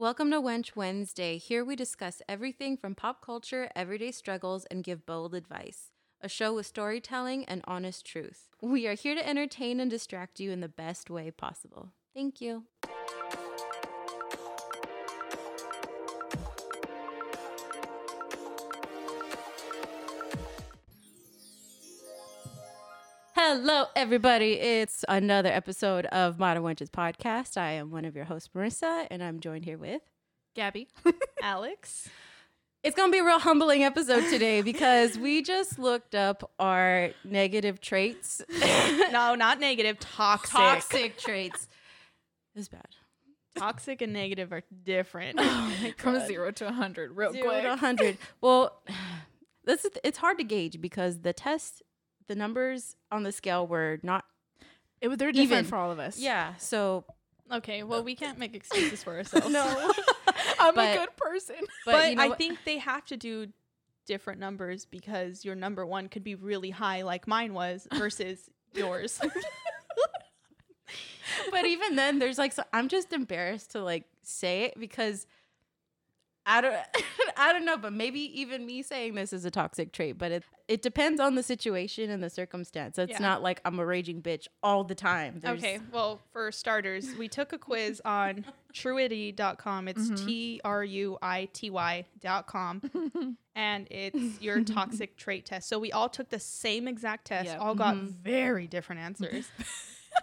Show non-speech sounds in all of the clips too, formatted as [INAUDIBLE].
Welcome to Wench Wednesday. Here we discuss everything from pop culture, everyday struggles, and give bold advice. A show with storytelling and honest truth. We are here to entertain and distract you in the best way possible. Thank you. Hello, everybody. It's another episode of Modern Wenches podcast. I am one of your hosts, Marissa, and I'm joined here with Gabby. [LAUGHS] Alex. It's going to be a real humbling episode today [LAUGHS] because we just looked up our negative traits. [LAUGHS] No, not negative. Toxic. Toxic traits. It's bad. Toxic and negative are different. Oh my From zero to 100, real Zero quick. to 100. Well, [SIGHS] this is, it's hard to gauge because the test, the numbers on the scale were not, It was they're different Even. for all of us. yeah. So, okay, well, we can't make excuses for [LAUGHS] ourselves. no. [LAUGHS] I'm But- a good person. But, But, you know I what? think they have to do different numbers because your number one could be really high, like mine was, versus [LAUGHS] yours. but even then there's like so i'm just embarrassed to like say it because i don't [LAUGHS] i don't know but maybe even me saying this is a toxic trait but it it depends on the situation and the circumstance it's Yeah. not like i'm a raging bitch all the time There's- Okay, well, for starters, we took a quiz on [LAUGHS] truity.com. It's Mhm. T R U I T Y.com. [LAUGHS] and it's your toxic trait test. So we all took the same exact test, Yep. all got Mhm. very different answers.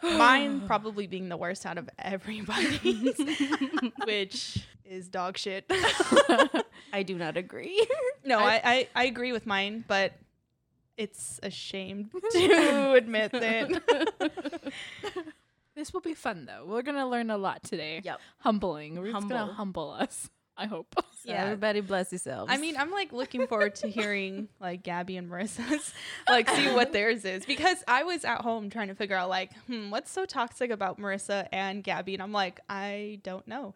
Mine [GASPS] probably being the worst out of everybody's, [LAUGHS] which is dog shit. [LAUGHS] i do not agree No, I, I, I agree with mine, but it's a shame [LAUGHS] to admit that. This will be fun though. We're gonna learn a lot today. yep Humbling. We're just gonna Humble. humble us. I hope. [LAUGHS] so Yeah. everybody bless yourselves I mean, I'm like looking forward to hearing [LAUGHS] like Gabby and Marissa's, [LAUGHS] like see what theirs is because I was at home trying to figure out like, hmm, what's so toxic about Marissa and Gabby, and I'm like, I don't know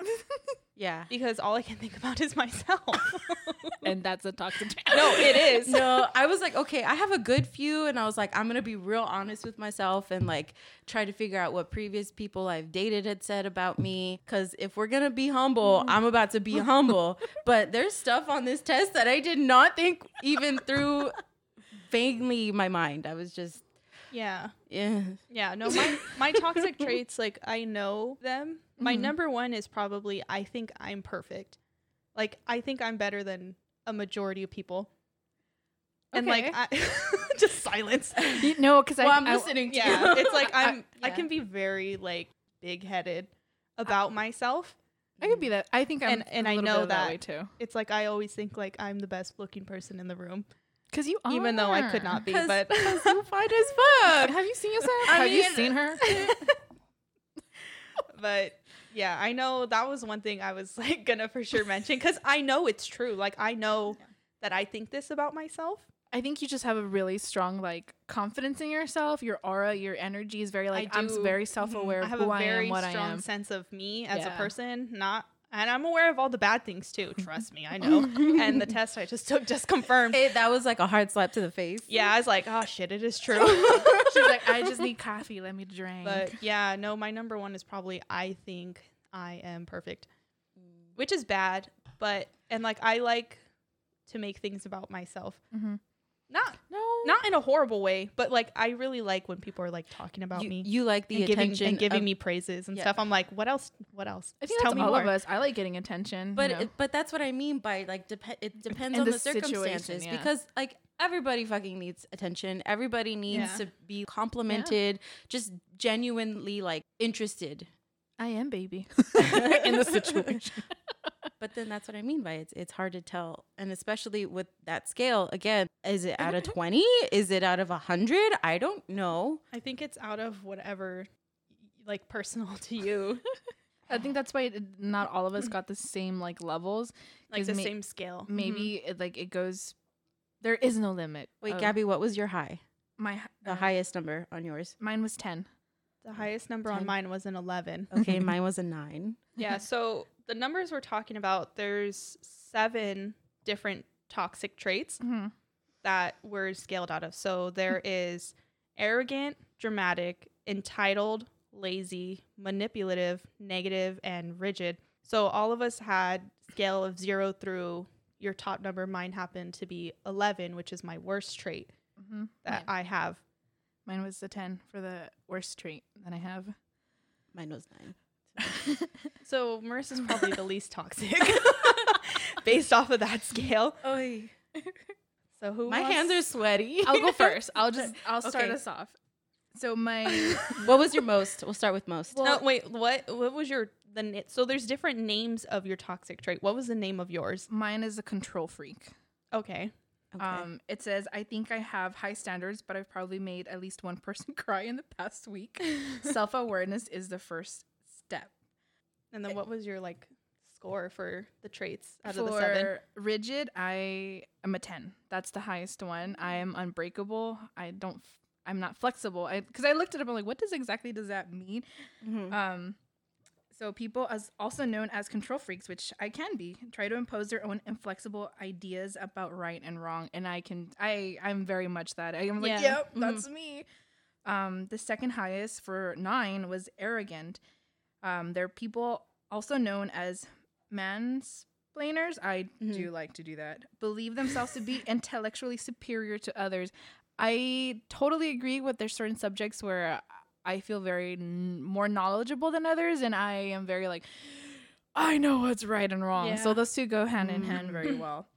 yeah because all I can think about is myself. [LAUGHS] and that's a toxic trait. [LAUGHS] no, it is. no, I was like, okay, I have a good few, and I was like, I'm gonna be real honest with myself and like try to figure out what previous people I've dated had said about me. Because if we're gonna be humble, mm-hmm. I'm about to be humble. [LAUGHS] But there's stuff on this test that I did not think even through vaguely my mind. I was just, Yeah, yeah, yeah. No, my my toxic traits, like I know them. My Mhm. number one is probably I think I'm perfect. Like I think I'm better than a majority of people. And like I [LAUGHS] just silence. You- no, because well, I, I'm I- listening to yeah [LAUGHS] it's like i'm I, yeah. can be very like big-headed about myself I could be that. I think I'm And- and I I know that, that. way too. it's like i always think like i'm the best looking person in the room Because you are. even though i could not be 'Cause- but [LAUGHS] 'cause you fine as fuck. Have you seen yourself? I Have you seen her? but yeah i know that was one thing i was [LAUGHS] like gonna for sure mention because i know it's true like i know that i think this about myself. I think you just have a really strong like confidence in yourself. Your aura, your energy is very like I'm very mm-hmm. self aware i have who a I very strong sense of me as a person not and i'm aware of all the bad things too [LAUGHS] trust me i know and the test i just took just confirmed It, that was like a hard slap to the face. yeah i was like oh shit it is true [LAUGHS] She's like, I just need [LAUGHS] coffee. Let me drink. But yeah, no, my number one is probably I think I am perfect, which is bad. But and like I like to make things about myself, Mhm. Not no, not in a horrible way, but like I really like when people are like talking about you, me you like the and giving attention and giving of- me praises and Yeah. stuff. I'm like, what else? What else? I Just think tell that's me all more. of us. I like getting attention. But you know? it, but that's what I mean by like dep- it depends And on the the, circumstances yeah. because like everybody fucking needs attention. Everybody needs Yeah. to be complimented, just genuinely like interested. I am baby [LAUGHS] in the situation. But then that's what I mean by it's it's hard to tell, and especially with that scale again, is it out of [LAUGHS] twenty? Is it out of hundred? I don't know. I think it's out of whatever, like personal to you, I think that's why it, not all of us got the same like levels. like the ma- same scale. Maybe it, like it goes. There is no limit. Wait, of- Gabby, what was your high? my The uh, highest number on yours? Mine was ten. The highest number Ten. on mine was an 11. Okay, [LAUGHS] mine was a nine. Yeah, so the numbers we're talking about, there's seven different toxic traits Mm-hmm. that were scaled out of. So there is arrogant, dramatic, entitled, lazy, manipulative, negative, and rigid. So all of us had scale of zero through your top number. Mine happened to be 11, which is my worst trait Mm-hmm. that I have. Mine was the 10 for the worst trait that I have. Mine was nine. So Marissa's [LAUGHS] probably the least toxic [LAUGHS] based off of that scale. Oy. So who My wants- hands are sweaty. I'll go [LAUGHS] first. I'll just I'll start Okay. us off. So my what was your most? We'll start with most. No, wait, what what was your the na- so there's different names of your toxic trait. What was the name of yours? mine is a control freak. Okay. Okay. Um, it says I think I have high standards, but I've probably made at least one person cry in the past week. Self awareness is the first step. And then what was your like score for the traits out of the seven? For rigid, I am a ten. That's the highest one. I am unbreakable. I don't. f- I'm not flexible. I because I looked it up. I'm like, what does exactly does that mean? Mhm. Um, so people, as also known as control freaks, which I can be, try to impose their own inflexible ideas about right and wrong, and I can, I, I'm very much that. I am like, Yeah. yep, that's me. Um, the second highest for nine was arrogant. Um, they're people also known as mansplainers. I Mhm. do like to do that. Believe themselves to be [LAUGHS] intellectually superior to others. I totally agree with there's certain subjects where I feel very n- more knowledgeable than others, and I am very like, I know what's right and wrong. So those two go hand in hand Mm. very well.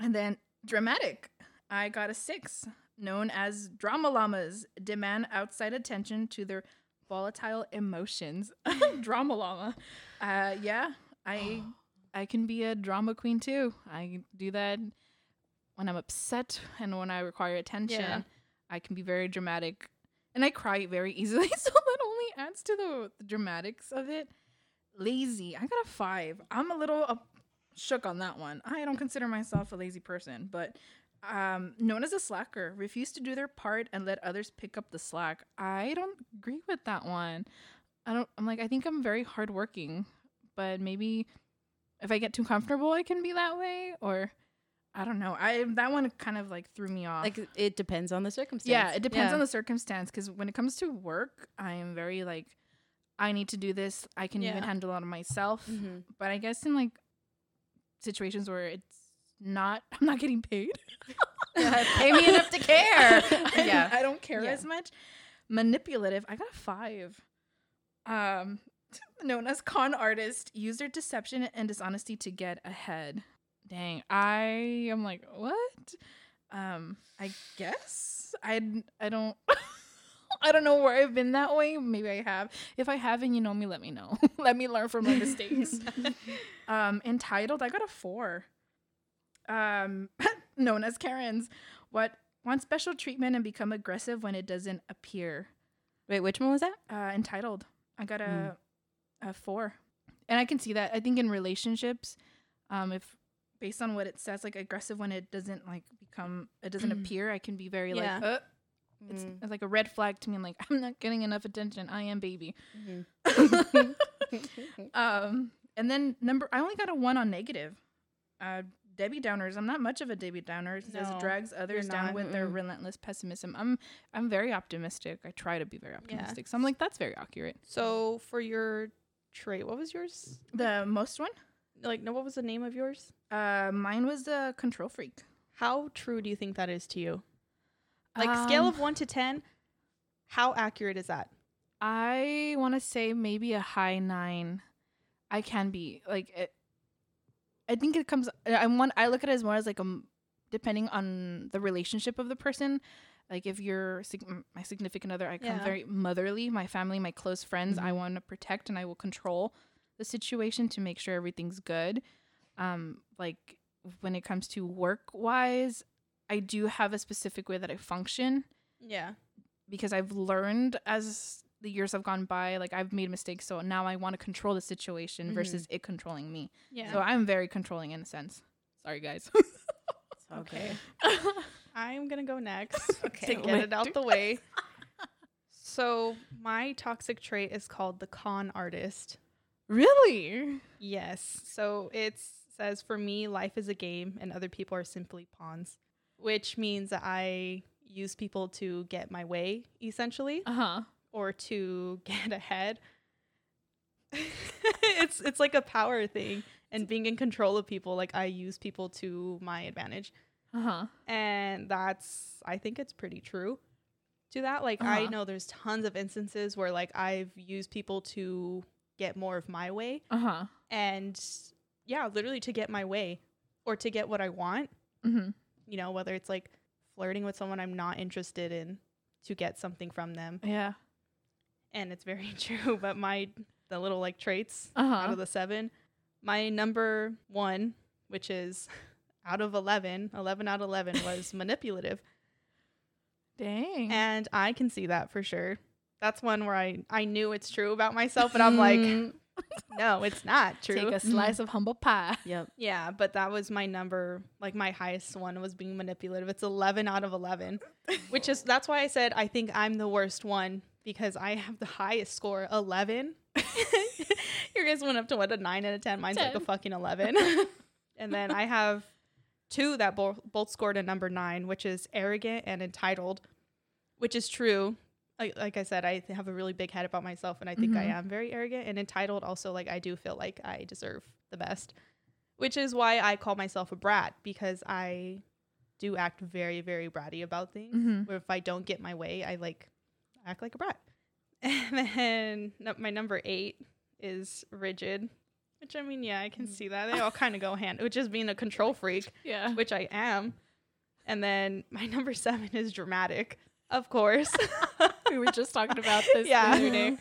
And then dramatic, I got a six, known as drama llamas, demand outside attention to their volatile emotions. [LAUGHS] [LAUGHS] drama llama, uh, yeah, I [GASPS] I can be a drama queen too. I do that when I'm upset and when I require attention. Yeah. I can be very dramatic and I cry very easily. [LAUGHS] So that only adds to the, the dramatics of it. Lazy. I got a five. I'm a little uh, shook on that one. I don't consider myself a lazy person, but um, known as a slacker, refuse to do their part and let others pick up the slack. I don't agree with that one. I don't. I'm like I think I'm very hardworking, but maybe if I get too comfortable, I can be that way, or I don't know. I that one kind of like threw me off. like it depends on the circumstance. Yeah, it depends Yeah. on the circumstance. Because when it comes to work, I am very like, I need to do this. I can even Yeah. handle it on myself. Mhm. But I guess in like situations where it's not, [LAUGHS] I'm not getting paid. [LAUGHS] Pay me enough to care. [LAUGHS] I, yeah. I don't care Yeah. as much. Manipulative. I got a five. Um, known as con artist, use their deception and dishonesty to get ahead. Dang, I am like what? Um, I guess I I don't. I don't know where I've been that way. Maybe I have. If I haven't, you know me, let me know. let me learn from my mistakes. um, entitled, I got a four. Um, [LAUGHS] known as Karen's, what want special treatment and become aggressive when it doesn't appear. Wait, which one was that? Uh, entitled, I got a a four, and I can see that. I think in relationships, um, if based on what it says, like aggressive when it doesn't like become, it doesn't [CLEARS THROAT] appear, I can be very Yeah. like, uh, it's, Mm. it's like a red flag to me. I'm like, I'm not getting enough attention. I am baby. Mhm. [LAUGHS] [LAUGHS] um, and then number, I only got a one on negative. Uh, Debbie Downers. I'm not much of a Debbie Downer. It says No, drags others down not. with their Mm-mm. relentless pessimism. I'm I'm very optimistic. I try to be very optimistic. So I'm like, that's very accurate. So for your trait, what was yours? The most one, Like, no, what was the name of yours? uh, mine was a control freak. How true do you think that is to you? Like scale Um, of one to ten, how accurate is that? I want to say maybe a high nine. I can be like it. I think it comes. I want. I look at it as more as like a, depending on the relationship of the person. Like if you're sig- my significant other, I come Yeah. very motherly. My family, my close friends, I Mhm. want to protect and I will control the situation to make sure everything's good. Um, like when it comes to work wise, I do have a specific way that I function Yeah. because I've learned as the years have gone by, like I've made mistakes, so now I want to control the situation Mhm. versus it controlling me. Yeah. So I'm very controlling in a sense. Sorry, guys. [LAUGHS] okay. [LAUGHS] I'm gonna go next [LAUGHS] Okay. to get it out the way. So my toxic trait is called the con artist. really? Yes. So it says for me, life is a game and other people are simply pawns, which means that I use people to get my way, essentially, Uh huh. Or to [LAUGHS] get ahead. [LAUGHS] it's it's like a power thing and being in control of people. Like I use people to my advantage. Uh huh. And that's I think it's pretty true to that. Like I Uh-huh. know there's tons of instances where like I've used people to get more of my way Uh huh. and yeah, literally to get my way or to get what I want, Mm-hmm. you know, whether it's like flirting with someone I'm not interested in to get something from them. Yeah. And it's very [LAUGHS] true, but my the little like traits Uh out of the 7, my number 1, which is out of 11, 11 out of 11 [LAUGHS] was manipulative. Dang. and I can see that for sure. That's one where I I knew it's true about myself, but I'm [LAUGHS] like, no, it's not true. Take a slice of humble pie. yep. yeah, but that was my number, like my highest one was being manipulative. It's 11 out of 11, which is that's why I said I think I'm the worst one because I have the highest score, 11. [LAUGHS] Your guys went up to what a 9 out of 10. Mine's like a fucking 11. [LAUGHS] and then I have two that both both scored a number 9, which is arrogant and entitled, which is true. Like, like I said, I have a really big head about myself, and I think I Mhm. am very arrogant and entitled. Also, like I do feel like I deserve the best, which is why I call myself a brat because I do act very, very bratty about things. Mm-hmm. Where if I don't get my way, I like act like a brat. [LAUGHS] And then no- my number eight is rigid, which I mean, yeah, I can see that they [LAUGHS] all kind of go hand, which is being a control freak Yeah. which I am. And then my [LAUGHS] number seven is dramatic, of course. we were just talking about this Yeah.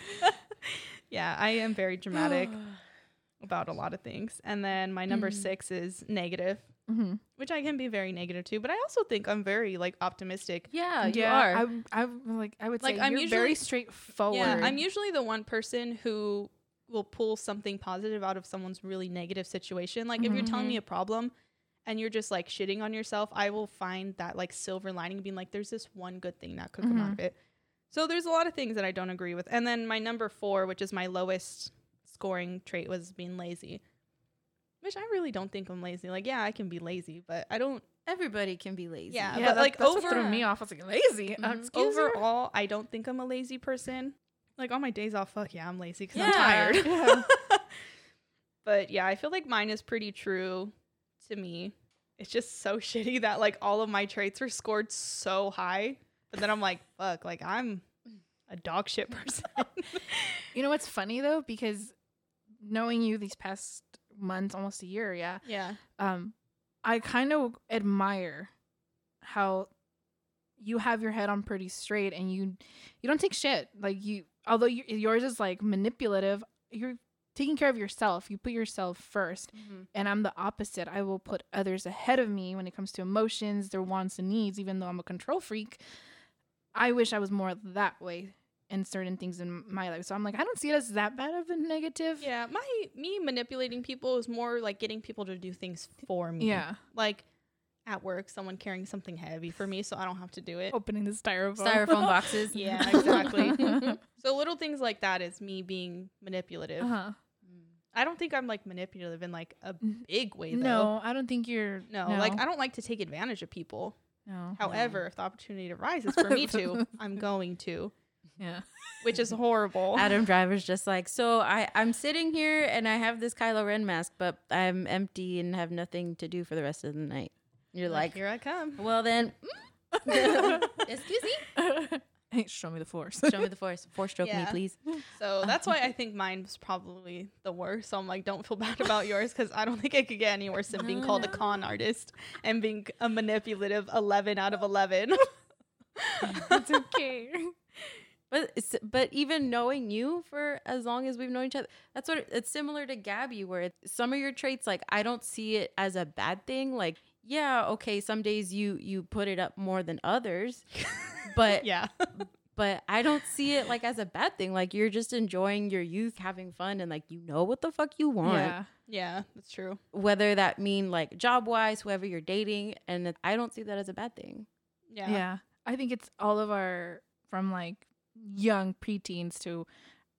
yeah, I am very dramatic [SIGHS] about a lot of things. And then my number Mhm. six is negative, Mm-hmm. which I can be very negative too. But I also think I'm very like optimistic. Yeah, you yeah, are. I'm, I'm like I would Like, say I'm you're usually- very straightforward. Yeah, I'm usually the one person who will pull something positive out of someone's really negative situation. Like if you're telling me a problem and you're just like shitting on yourself, I will find that like silver lining being like there's this one good thing that could come out of it. So there's a lot of things that I don't agree with. And then my number 4, which is my lowest scoring trait was being lazy. Which I really don't think I'm lazy. Like yeah, I can be lazy, but I don't Everybody can be lazy. Yeah, yeah, but, that- like, that's over- what threw me off. I was like lazy. Uh, Mhm. excuse you? overall, I don't think I'm a lazy person. Like on my days off, fuck yeah, I'm lazy because Yeah. I'm tired. Yeah. [LAUGHS] but yeah, I feel like mine is pretty true to me. It's just so [LAUGHS] shitty that like all of my traits were scored so high, but then I'm like, [LAUGHS] fuck, like I'm a dog shit person. You know what's funny though, because knowing you these past months, almost a year, yeah, yeah, um, I kind of admire how you have your head on pretty straight and you you don't take shit. Like you, although you, yours is like manipulative, you're taking care of yourself. You put yourself first, and I'm the opposite. I will put others ahead of me when it comes to emotions, their wants and needs. Even though I'm a control freak, I wish I was more that way in certain things in my life. So I'm like, I don't see it as that bad of a negative. yeah. My me manipulating people is more like getting people to do things for me. Yeah. like at work, someone carrying something heavy for me, so I don't have to do it. Opening the styrofoam. Styrofoam [LAUGHS] boxes. Yeah, [LAUGHS] exactly. [LAUGHS] So little things like that is me being manipulative. uh-huh. I don't think I'm like manipulative in like a Mhm. big way though. No, I don't think you're. No, like I don't like to take advantage of people. no. However, if the opportunity arises for me to, I'm going to, Yeah. which is horrible. [LAUGHS] Adam [LAUGHS] Driver's just like, so I, I'm sitting here and I have this Kylo Ren mask, but I'm empty and have nothing to do for the rest of the night. You're like, here I come. well then, [LAUGHS] excuse me, hey, show me the force. show me the force, four stroke Yeah. me, please. So that's why I think mine was probably the worst. So I'm like, don't feel bad about yours because I don't think it could get any worse than being called a con artist and being a manipulative 11 out of 11. it's okay. But but even knowing you for as long as we've known each other, that's what it's similar to Gabby, where it's, some of your traits, like I don't see it as a bad thing. Like, yeah, okay, some days you you put it up more than others, [LAUGHS] but yeah. [LAUGHS] but I don't see it like as a bad thing. Like you're just enjoying your youth, having fun, and like you know what the fuck you want. Yeah. Yeah, that's true. Whether that mean like job wise, whoever you're dating, and I don't see that as a bad thing. Yeah. Yeah. I think it's all of our from like young preteens to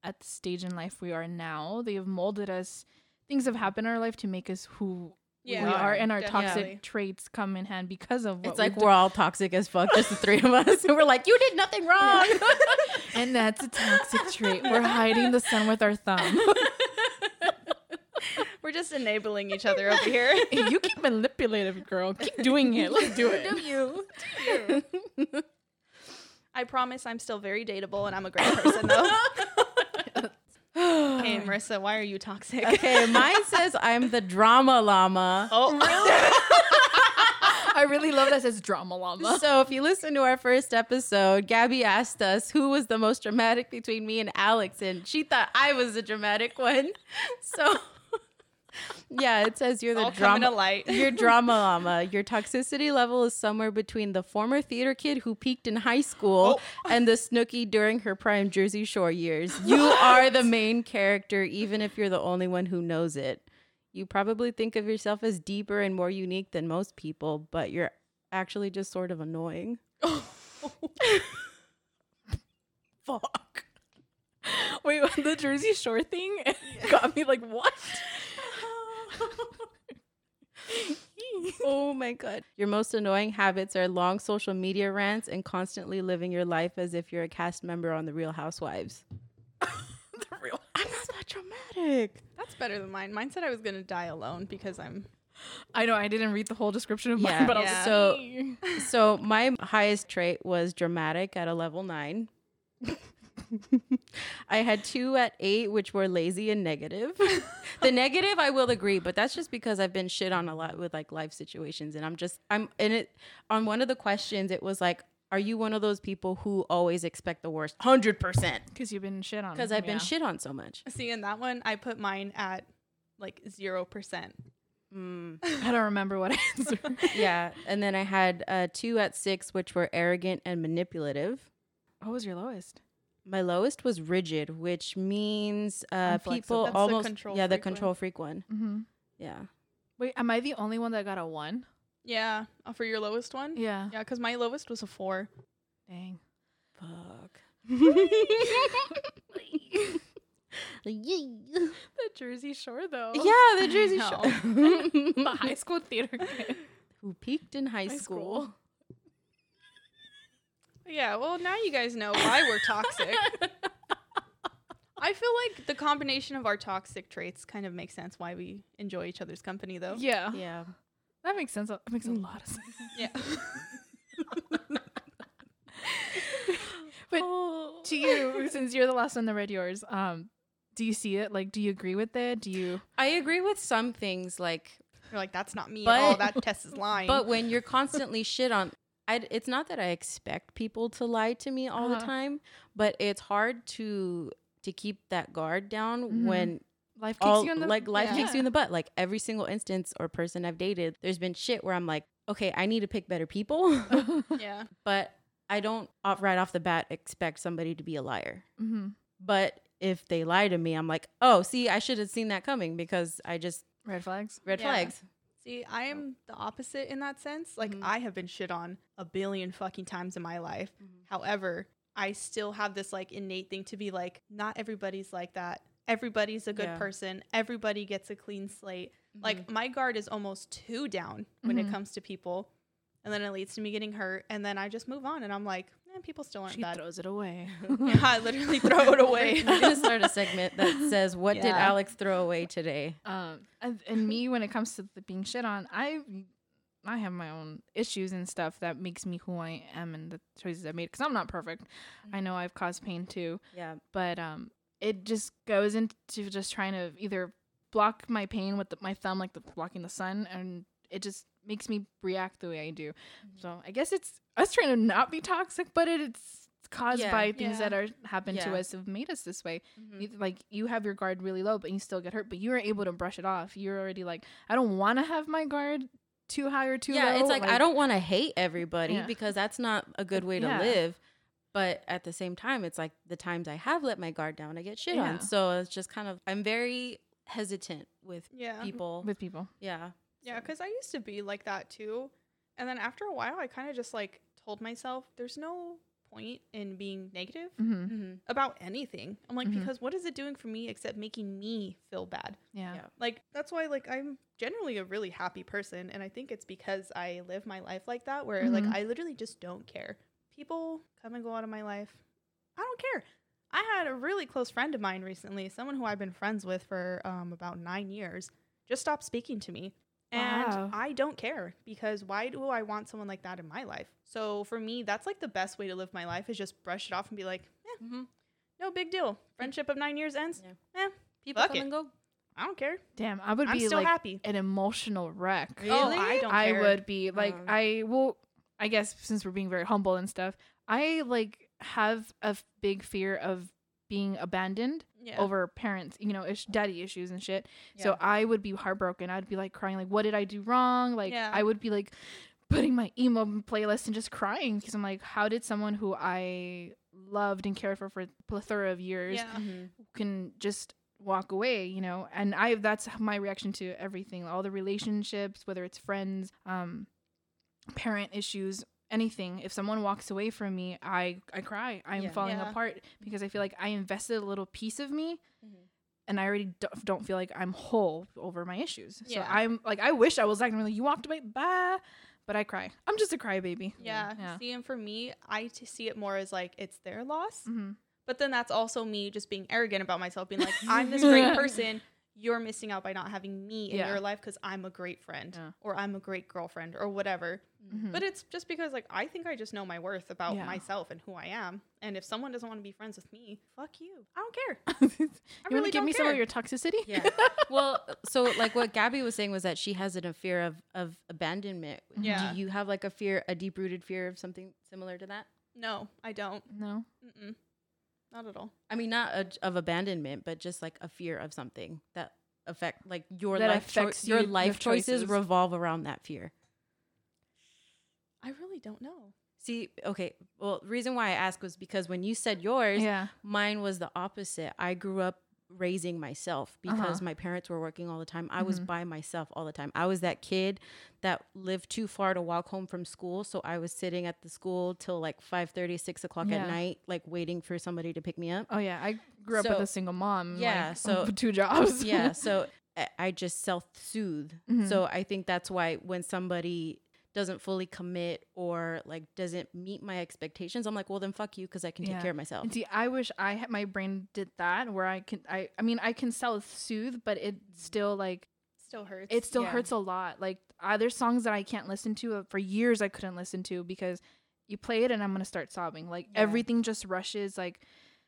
at the stage in life we are now. They have molded us. Things have happened in our life to make us who Yeah, we are, and our definitely. toxic traits come in hand because of what it's like we've we're all toxic as fuck, just the three of us. And [LAUGHS] we're like, you did nothing [LAUGHS] wrong. [LAUGHS] and that's a toxic trait. We're hiding the sun with our thumb. We're just enabling each other over here. you keep manipulative, girl. Keep doing it. Let's do it. Do you. I promise I'm still very dateable and I'm a great person though. [LAUGHS] hey Marissa, why are you toxic? Okay, mine says I'm the drama llama. Oh, really? [LAUGHS] I really love that it says drama llama. So if you listen to our first episode, Gabby asked us who was the most dramatic between me and Alex, and she thought I was the dramatic one. So yeah, it says you're the all [LAUGHS] [LAUGHS] drama. light. Your drama llama. Your toxicity level is somewhere between the former theater kid who peaked in high school oh. and the Snooki during her prime Jersey Shore years. You are the main character, even if you're the only one who knows it. You probably think of yourself as deeper and more unique than most people, but you're actually just sort of annoying. [LAUGHS] Fuck. Wait, the Jersey Shore thing got me like, what? [LAUGHS] oh my god. Your most annoying habits are long social media rants and constantly living your life as if you're a cast member on The Real Housewives. [LAUGHS] the real. I'm not that dramatic. That's better than mine. Mine said I was gonna die alone because I'm I know I didn't read the whole description of Yeah, mine, but yeah. was So- so [LAUGHS] So my highest trait was dramatic at a level nine. [LAUGHS] I had two at eight, which were lazy and negative. [LAUGHS] the negative, I will agree, but that's just because I've been shit on a lot with like life situations, and I'm just I'm in it. On one of the questions, it was like, "Are you one of those people who always expect the worst?" Hundred percent, because you've been shit on. because I've been shit on so much. see in that one I put mine at like zero percent. Mm. [LAUGHS] I don't remember what I answered. Yeah, and then I had uh, two at six, which were arrogant and manipulative. What was your lowest? My lowest was rigid, which means uh, Unflexible. people That's the almost control yeah the freak one. control freak one. Mm-hmm. Yeah, Wait, am I the only one that got a one? Yeah, uh, for your lowest one. Yeah. Yeah, because my lowest was a four. Dang. fuck. [LAUGHS] The Jersey Shore though. yeah, the Jersey. Shore. [LAUGHS] the high school theater [LAUGHS] kid. Who peaked in high, High school. school. Yeah, well now you guys know why we're toxic. [LAUGHS] I feel like the combination of our toxic traits kind of makes sense why we enjoy each other's company though. Yeah. Yeah. That makes sense. That makes a lot of sense. Yeah. [LAUGHS] [LAUGHS] But to you, since you're the last one that read yours, um, do you see it? Like, do you agree with it? Do you? I agree with some things, like, You're like, that's not me But- at all. That test is lying. but when you're constantly shit on, I, it's not that I expect people to lie to me all the Uh-huh. time, but it's hard to to keep that guard down Mhm. when Life kicks all you in the like life yeah. kicks you in the butt. Like every single instance or person I've dated, there's been shit where I'm like, okay, I need to pick better people, [LAUGHS] [LAUGHS] yeah. but I don't off, right off the bat expect somebody to be a liar. mm-hmm. But if they lie to me, I'm like, oh, see, I should have seen that coming because I just Red flags. red Yeah. flags. See, I am the opposite in that sense. Like Mhm. I have been shit on a billion fucking times in my life. Mhm. However, I still have this like innate thing to be like, not everybody's like that. Everybody's a good Yeah. person. Everybody gets a clean slate. Like my guard is almost too down when it comes to people. And then it leads to me getting hurt. And then I just move on and I'm like, eh, people still aren't She bad. throws it away. [LAUGHS] [LAUGHS] yeah, I literally throw it away. We're gonna start a segment that [LAUGHS] says, "What did Alex throw away today?" um, and, and me, when it comes to the being shit on, I, I have my own issues and stuff that makes me who I am and the choices I made. Because I'm not perfect. I know I've caused pain too. Yeah, but um it just goes into just trying to either block my pain with the, my thumb like the blocking the sun and it just makes me react the way I do. So I guess it's us trying to not be toxic, but it, it's caused Yeah. by things Yeah. that are happen to us have made us this way. Mhm. You- Like you have your guard really low, but you still get hurt. But you are able to brush it off. You're already like, I don't want to have my guard too high or too yeah. low. Yeah, it's like, I don't want to hate everybody Yeah. because that's not a good way to Yeah. live. But at the same time, it's like the times I have let my guard down, I get shit Yeah. on. So it's just kind of I'm very hesitant with yeah. people. with people. yeah, Yeah, because I used to be like that too. And then after a while, I kind of just like told myself, there's no point in being negative hmm mm-hmm. about anything. I'm like, Mhm. because what is it doing for me except making me feel bad? Yeah. Yeah. Like, that's why, like, I'm generally a really happy person. And I think it's because I live my life like that, where, like, Mhm. I literally just don't care. People come and go out of my life. I don't care. I had a really close friend of mine recently, someone who I've been friends with for um, about nine years, just stopped speaking to me. And Wow. I don't care because why do I want someone like that in my life? So for me, that's like the best way to live my life is just brush it off and be like, eh, Mhm. no big deal. Friendship of nine years ends. Yeah. Eh, People Fuck come it. and go. I don't care. Damn, I would I'm be still like happy. an emotional wreck. Oh, I don't I would be like Um, I will I guess since we're being very humble and stuff, I like have a f- big fear of being abandoned Yeah. over parents, you know, ish, daddy issues and shit. Yeah. So I would be heartbroken. I'd be like crying like what did I do wrong? Like Yeah. I would be like putting my emo playlist and just crying because I'm like how did someone who I loved and cared for for a plethora of years Yeah. Mhm. can just walk away you know and i that's my reaction to everything all the relationships whether it's friends um parent issues anything if someone walks away from me i i cry i'm Yeah. falling Yeah. apart because i feel like i invested a little piece of me Mhm. and i already do- don't feel like i'm whole over my issues so i'm like i wish i was acting like really you walked away bye but i cry i'm just a crybaby Yeah. Yeah. See, and for me, I t- see it more as like it's their loss. hmm But then that's also me just being arrogant about myself, being like, [LAUGHS] I'm this great person. You're missing out by not having me in Yeah. your life because I'm a great friend Yeah. or I'm a great girlfriend or whatever. Mhm. But it's just because like I think I just know my worth about Yeah. myself and who I am. And if someone doesn't want to be friends with me, fuck you. I don't care. you [LAUGHS] I want to give don't me some of your toxicity Yeah. [LAUGHS] Well, so like what Gabby was saying was that she has a fear of of abandonment. Yeah. Do you have like a fear, a deep rooted fear of something similar to that? No, I don't. no Mm-mm. Not at all. I mean, not a, of abandonment, but just like a fear of something that affect like your That life. affects your you- your life choices choices. revolve around that fear. I really don't know. See, okay. Well, the reason why I asked was because when you said yours, yeah mine was the opposite. I grew up raising myself because Uh-huh. my parents were working all the time. I was Mhm. by myself all the time. I was that kid that lived too far to walk home from school. So I was sitting at the school till like 5 30, 6 o'clock Yeah. at night, like waiting for somebody to pick me up. Oh yeah, I grew up with a single mom. Yeah, like, so- [LAUGHS] two jobs. yeah. [LAUGHS] So I- I just self soothe. Mhm. So I think that's why when somebody doesn't fully commit or like doesn't meet my expectations, I'm like, well, then fuck you because I can take Yeah. care of myself. And see, I wish I had my brain did that where I can. I I mean, I can self soothe, but it still like Still hurts. it still Yeah. hurts a lot. Like uh, there's songs that I can't listen to uh, for years. I couldn't listen to because you play it and I'm gonna start sobbing. Like Yeah. everything just rushes. Like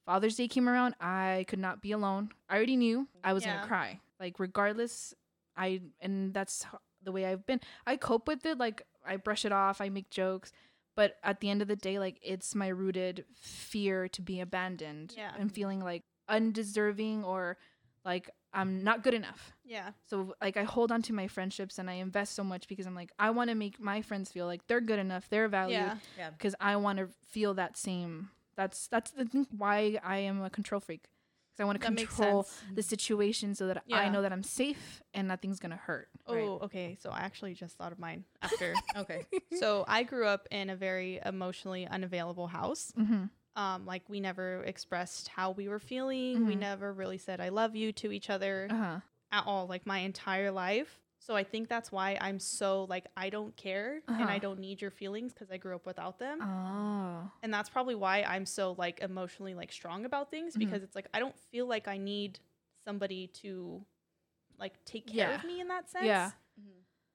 Father's Day came around, I could not be alone. I already knew I was Yeah. gonna cry. Like regardless, I and that's the way I've been. I cope with it. Like I brush it off. I make jokes. But at the end of the day, like it's my rooted fear to be abandoned Yeah. and feeling like undeserving or like I'm not good enough. yeah. So like I hold on to my friendships and I invest so much because I'm like I want to make my friends feel like they're good enough, they're valued Yeah. because I want to feel that same. That's that's the thing why I am a control freak because I want to control the situation so that I know that I'm safe and nothing's gonna hurt. Oh, Right. okay. So I actually just thought of mine after. [LAUGHS] Okay. so I grew up in a very emotionally unavailable house. Mm-hmm. Um, like we never expressed how we were feeling. We Mhm. never really said "I love you" to each other Uh huh. at all. Like my entire life. So I think that's why I'm so like I don't care and I Uh-huh. don't need your feelings because I grew up without them. Oh. and that's probably why I'm so like emotionally like strong about things Mhm. because it's like I don't feel like I need somebody to like take care of me in that sense. Yeah.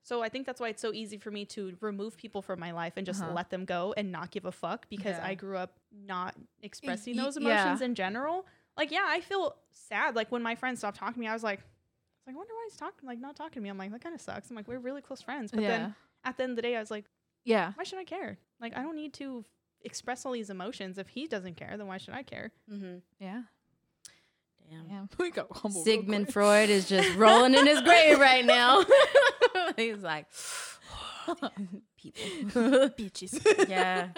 So I think that's why it's so easy for me to remove people from my life and just Uh-huh. let them go and not give a fuck because Yeah. I grew up not expressing y- those yeah. emotions in general. Like yeah, I feel sad. Like when my friends stopped talking to me, I was like, I like, I wonder why he's talking like not talking to me. I'm like, that kind of sucks. I'm like, we're really close friends. But yeah. then at the end of the day, I was like, yeah. why should I care? Like I don't need to express all these emotions. If he doesn't care, then why should I care? Mm-hmm. Yeah. Damn. Yeah. [LAUGHS] We got humble. Sigmund. Freud is just rolling in his grave right now. [LAUGHS] He's like, [LAUGHS] people. Bitches. yeah,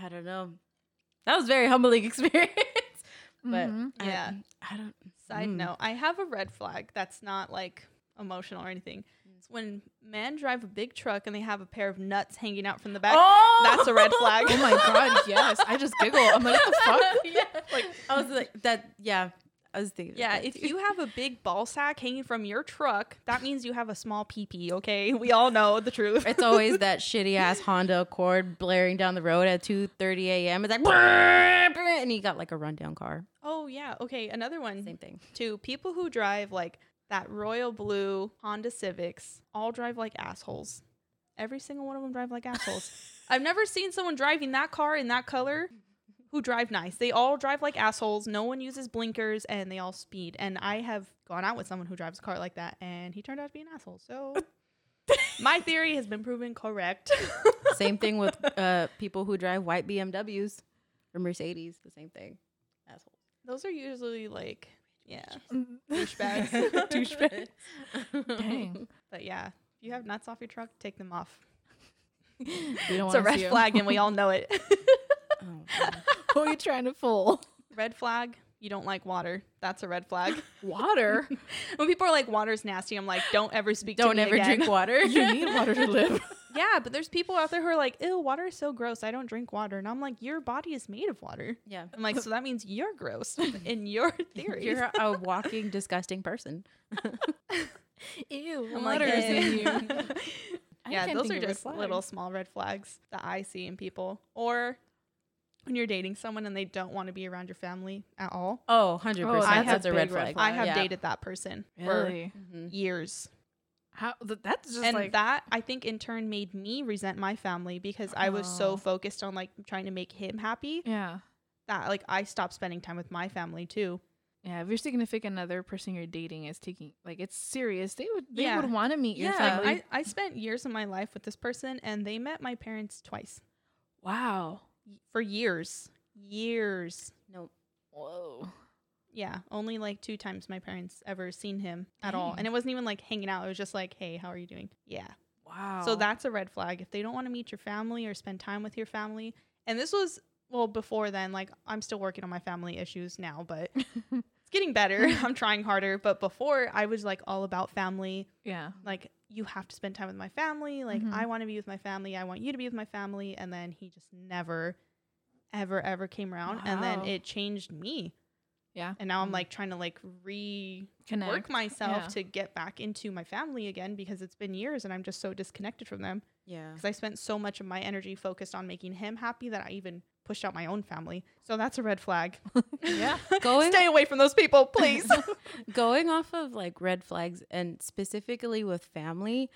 I don't know. That was a very humbling experience. But Mhm. I- Yeah. I, don't. Side Mm. note, I have a red flag that's not like emotional or anything. It's when men drive a big truck and they have a pair of nuts hanging out from the back. Oh, That's a red flag. [LAUGHS] Oh my god, yes. I just giggle. I'm like, what the fuck? [LAUGHS] yeah, like I was like that. Yeah, I was thinking. Yeah, if you have a big ball sack hanging from your truck, that means you have a small pee okay? We all know the truth. It's always that [LAUGHS] shitty ass Honda Accord blaring down the road at 2:30 a.m. It's like, and you got like a rundown car. Oh, yeah. Okay, another one Same thing. too. People who drive like that royal blue Honda Civics all drive like assholes. Every single one of them drive like assholes. [LAUGHS] I've never seen someone driving that car in that color who drive nice. They all drive like assholes. No one uses blinkers and they all speed. And I have gone out with someone who drives a car like that and he turned out to be an asshole. So [LAUGHS] my theory has been proven correct. Same thing with [LAUGHS] uh, people who drive white BMWs or Mercedes. The same thing. Those are usually like, yeah, Douchebags. [LAUGHS] douchebags. [LAUGHS] Dang. But yeah, if you have nuts off your truck, take them off. [LAUGHS] We don't It's a red flag and we all know it. Oh, Who are you trying to fool? red flag, you don't like water. That's a red flag. Water. when people are like, water's nasty, I'm like, don't ever speak Don't me ever again. drink water. you need water to live. Yeah, but there's people out there who are like, ew, water is so gross. I don't drink water. And I'm like, your body is made of water. yeah. I'm like, so that means you're gross [LAUGHS] in your theory. You're [LAUGHS] a walking, disgusting person. [LAUGHS] Ew. I'm like, water's eh. in you. Yeah, those are just little small red flags that I see in people. Or when you're dating someone and they don't want to be around your family at all. Oh, 100%. Oh, that's that's, a a red big red flag. I have Yeah. dated that person Really? For years. How? th- That's just and like that I think in turn made me resent my family because I was so Oh. focused on like trying to make him happy yeah. that like I stopped spending time with my family too. Yeah, if your significant other person you're dating is taking like it's serious, they would they Yeah. would want to meet your family. I, I spent years of my life with this person and they met my parents twice wow. For years. Years. Nope. Whoa. Yeah, only like two times my parents ever seen him at all. And it wasn't even like hanging out. It was just like, hey, how are you doing? Yeah. Wow. So that's a red flag. If they don't want to meet your family or spend time with your family. And this was, well, before then, like I'm still working on my family issues now, but [LAUGHS] it's getting better. [LAUGHS] I'm trying harder. But before, I was like all about family. yeah. Like, you have to spend time with my family. Like, Mhm. I want to be with my family. I want you to be with my family. And then he just never, ever, ever came around. And then it changed me. Yeah. And now I'm Mm. like trying to like re work myself Yeah. to get back into my family again because it's been years and I'm just so disconnected from them Yeah. because I spent so much of my energy focused on making him happy that I even pushed out my own family. So that's a red flag. [LAUGHS] Yeah. [LAUGHS] Going Stay away from those people, please. [LAUGHS] going off of like red flags and specifically with family,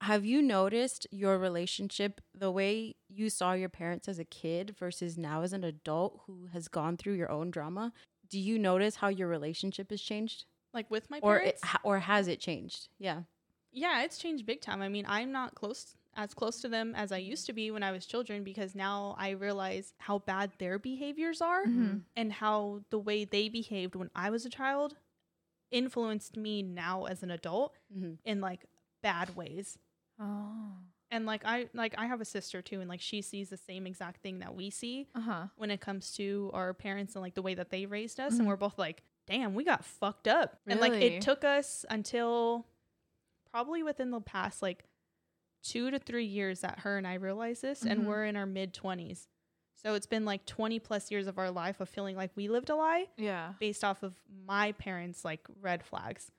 have you noticed your relationship the way you saw your parents as a kid versus now as an adult who has gone through your own drama? Do you notice how your relationship has changed? like with my Or parents. it, or has it changed? Yeah. yeah, it's changed big time. I mean, I'm not close as close to them as I used to be when I was children because now I realize how bad their behaviors are Mhm. and how the way they behaved when I was a child influenced me now as an adult Mm-hmm. in like bad ways. Oh. And like i like i have a sister too and like she sees the same exact thing that we see Uh huh. when it comes to our parents and like the way that they raised us and Mhm. we're both like damn we got fucked up and like it took us until probably within the past like two to three years that her and i realized this Mhm. and we're in our mid 20s so it's been like 20 plus years of our life of feeling like we lived a lie Yeah. based off of my parents like red flags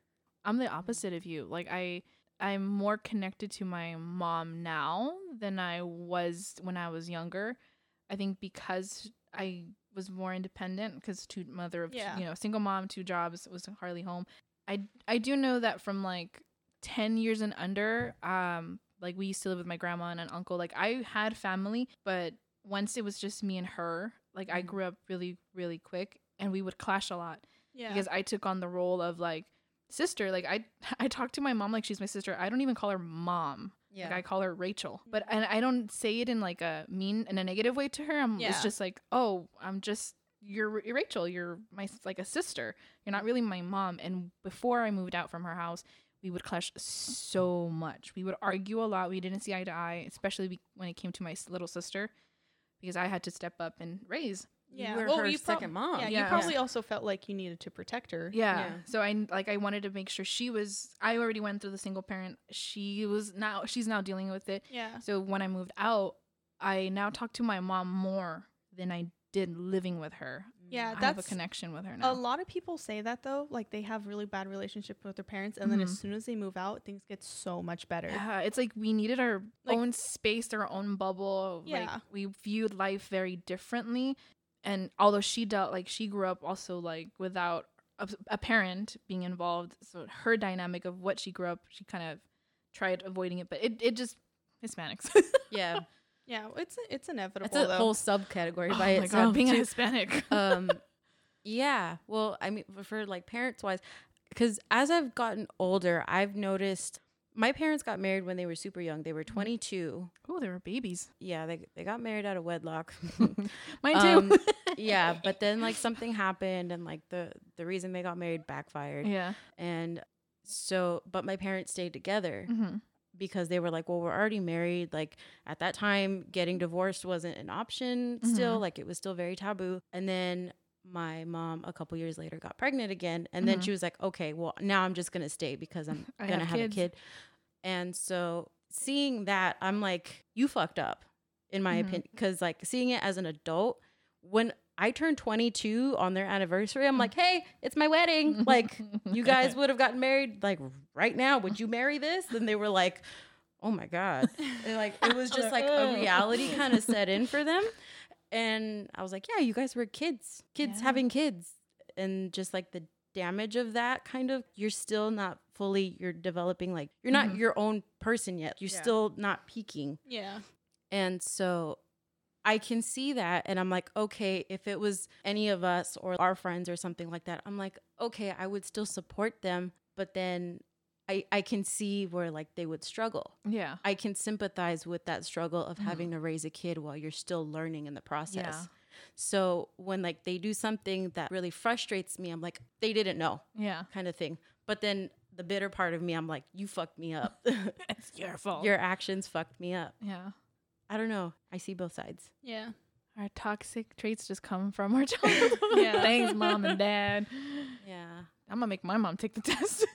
I'm the opposite of you. Like I I'm more connected to my mom now than I was when I was younger. I think because I was more independent because two mother of two- you know single mom two jobs was hardly home. I I do know that from like 10 years and under um like we used to live with my grandma and an uncle like I had family but once it was just me and her like I Mhm. grew up really really quick and we would clash a lot yeah because I took on the role of like sister. Like I [LAUGHS] I talk to my mom like she's my sister. I don't even call her mom. Yeah. Like I call her Rachel. But mm-hmm. and I don't say it in like a mean in a negative way to her. I'm Yeah. it's just like, "Oh, I'm just you're, you're Rachel. You're my like a sister. You're not really my mom." And before I moved out from her house, we would clash so much. We would argue a lot. We didn't see eye to eye, especially when it came to my little sister because I had to step up and raise. You were her second mom. Yeah, Yeah. you probably also felt like you needed to protect her. Yeah. Yeah. So I like I wanted to make sure she was I already went through the single parent. She was now she's now dealing with it. Yeah. So when I moved out, I now talk to my mom more than I did living with her. Yeah, I have a connection with her now. a lot of people say that though, like they have really bad relationship with their parents, and then Mhm. as soon as they move out, things get so much better. Yeah, it's like we needed our Like- own space, our own bubble. Yeah. Like we viewed life very differently. And although she dealt like she grew up also like without a, a parent being involved. So her dynamic of what she grew up, she kind of tried avoiding it, but it, it just Hispanics. [LAUGHS] Yeah, Yeah, it's it's inevitable that's a though. whole subcategory oh by itself. god, being a. Hispanic. [LAUGHS] um yeah well i mean for- for like parents wise because as i've gotten older i've noticed my parents got married when they were super young they were 22 oh, they were babies. yeah they, they got married out of wedlock [LAUGHS] Mine too. Um, [LAUGHS] yeah but then like something happened and like the the reason they got married backfired yeah. and so but my parents stayed together hmm because they were like, well, we're already married. Like at that time, getting divorced wasn't an option still. Mhm. Like it was still very taboo. And then my mom, a couple years later, got pregnant again. And then Mhm. she was like, okay, well, now I'm just going to stay because I'm [LAUGHS] going to have have, a kid. And so seeing that, I'm like, you fucked up, in my Mhm. opinion. Because like seeing it as an adult, when I turned 22 on their anniversary, I'm like, [LAUGHS] hey, it's my wedding. Like, you [LAUGHS] guys would have gotten married like right now. Would you marry this? And they were like, oh my God. And, like, it was just like a reality kind of set in for them. And I was like, yeah, you guys were kids, kids Yeah. having kids. And just like the damage of that kind of, you're still not fully, you're developing, like, you're not Mhm. your own person yet. You're Yeah. still not peaking. yeah. And so I can see that. And I'm like, okay, if it was any of us or our friends or something like that, I'm like, okay, I would still support them. But then I, I can see where like they would struggle. yeah. I can sympathize with that struggle of Mhm. having to raise a kid while you're still learning in the process. Yeah. So when like they do something that really frustrates me, I'm like, they didn't know Yeah. kind of thing. But then the bitter part of me, I'm like, you fucked me up. [LAUGHS] [LAUGHS] It's your fault. Your actions fucked me up. yeah. I don't know. I see both sides. Yeah. Our toxic traits just come from our [LAUGHS] childhood. Yeah. Thanks, mom and dad. Yeah. I'm gonna make my mom take the test.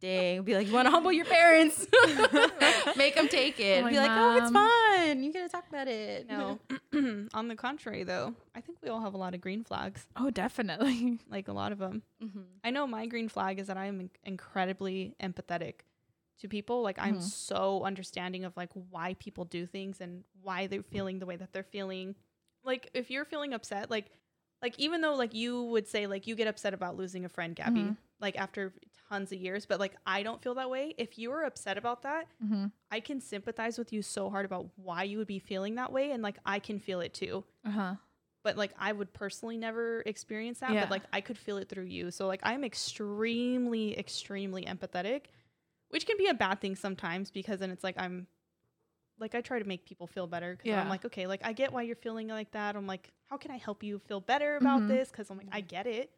Dang. Be like, you want to humble your parents? [LAUGHS] Make them take it. I'm Be like, like, oh, it's "Mom." fun. You get to talk about it. No. [LAUGHS] [CLEARS THROAT] On the contrary, though, I think we all have a lot of green flags. oh, definitely. [LAUGHS] Like a lot of them. Mhm. I know my green flag is that I am incredibly empathetic to people. Like I'm Mhm. so understanding of like why people do things and why they're feeling the way that they're feeling. Like if you're feeling upset, like like even though like you would say like you get upset about losing a friend, Gabby, Mhm. Like after tons of years, but like I don't feel that way. If you are upset about that, Mm-hmm. I can sympathize with you so hard about why you would be feeling that way and like I can feel it too Uh huh. but like I would personally never experience that, Yeah. but like I could feel it through you. So like I'm extremely, extremely empathetic, which can be a bad thing sometimes because then it's like I'm like I try to make people feel better because Yeah. I'm like, okay, like I get why you're feeling like that. I'm like, how can I help you feel better about Mhm. this? Because I'm like, I get it.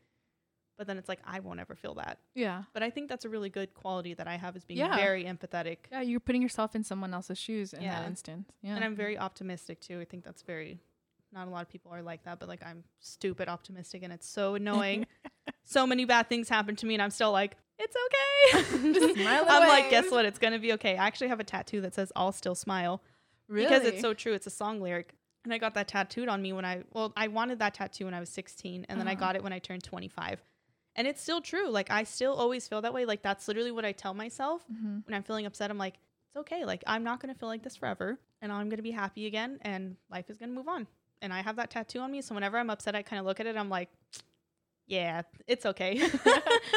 But then it's like I won't ever feel that. Yeah. But I think that's a really good quality that I have is being Yeah. very empathetic. Yeah. You're putting yourself in someone else's shoes in Yeah. that instance. Yeah. And I'm very optimistic too. I think that's very not a lot of people are like that, but like I'm stupid optimistic and it's so annoying. [LAUGHS] so many bad things happen to me and I'm still like, it's okay. [LAUGHS] Just smile I'm like, guess what? It's gonna be okay. I actually have a tattoo that says I'll still smile. Because it's so true. It's a song lyric. And I got that tattooed on me when I well, I wanted that tattoo when I was 16 and then I Uh-huh. got it when I turned 25. And it's still true. Like I still always feel that way. Like that's literally what I tell myself hmm when I'm feeling upset, I'm like, it's okay. Like, I'm not going to feel like this forever. And I'm going to be happy again. And life is going to move on. And I have that tattoo on me. So whenever I'm upset, I kind of look at it. I'm like, yeah, it's okay. [LAUGHS]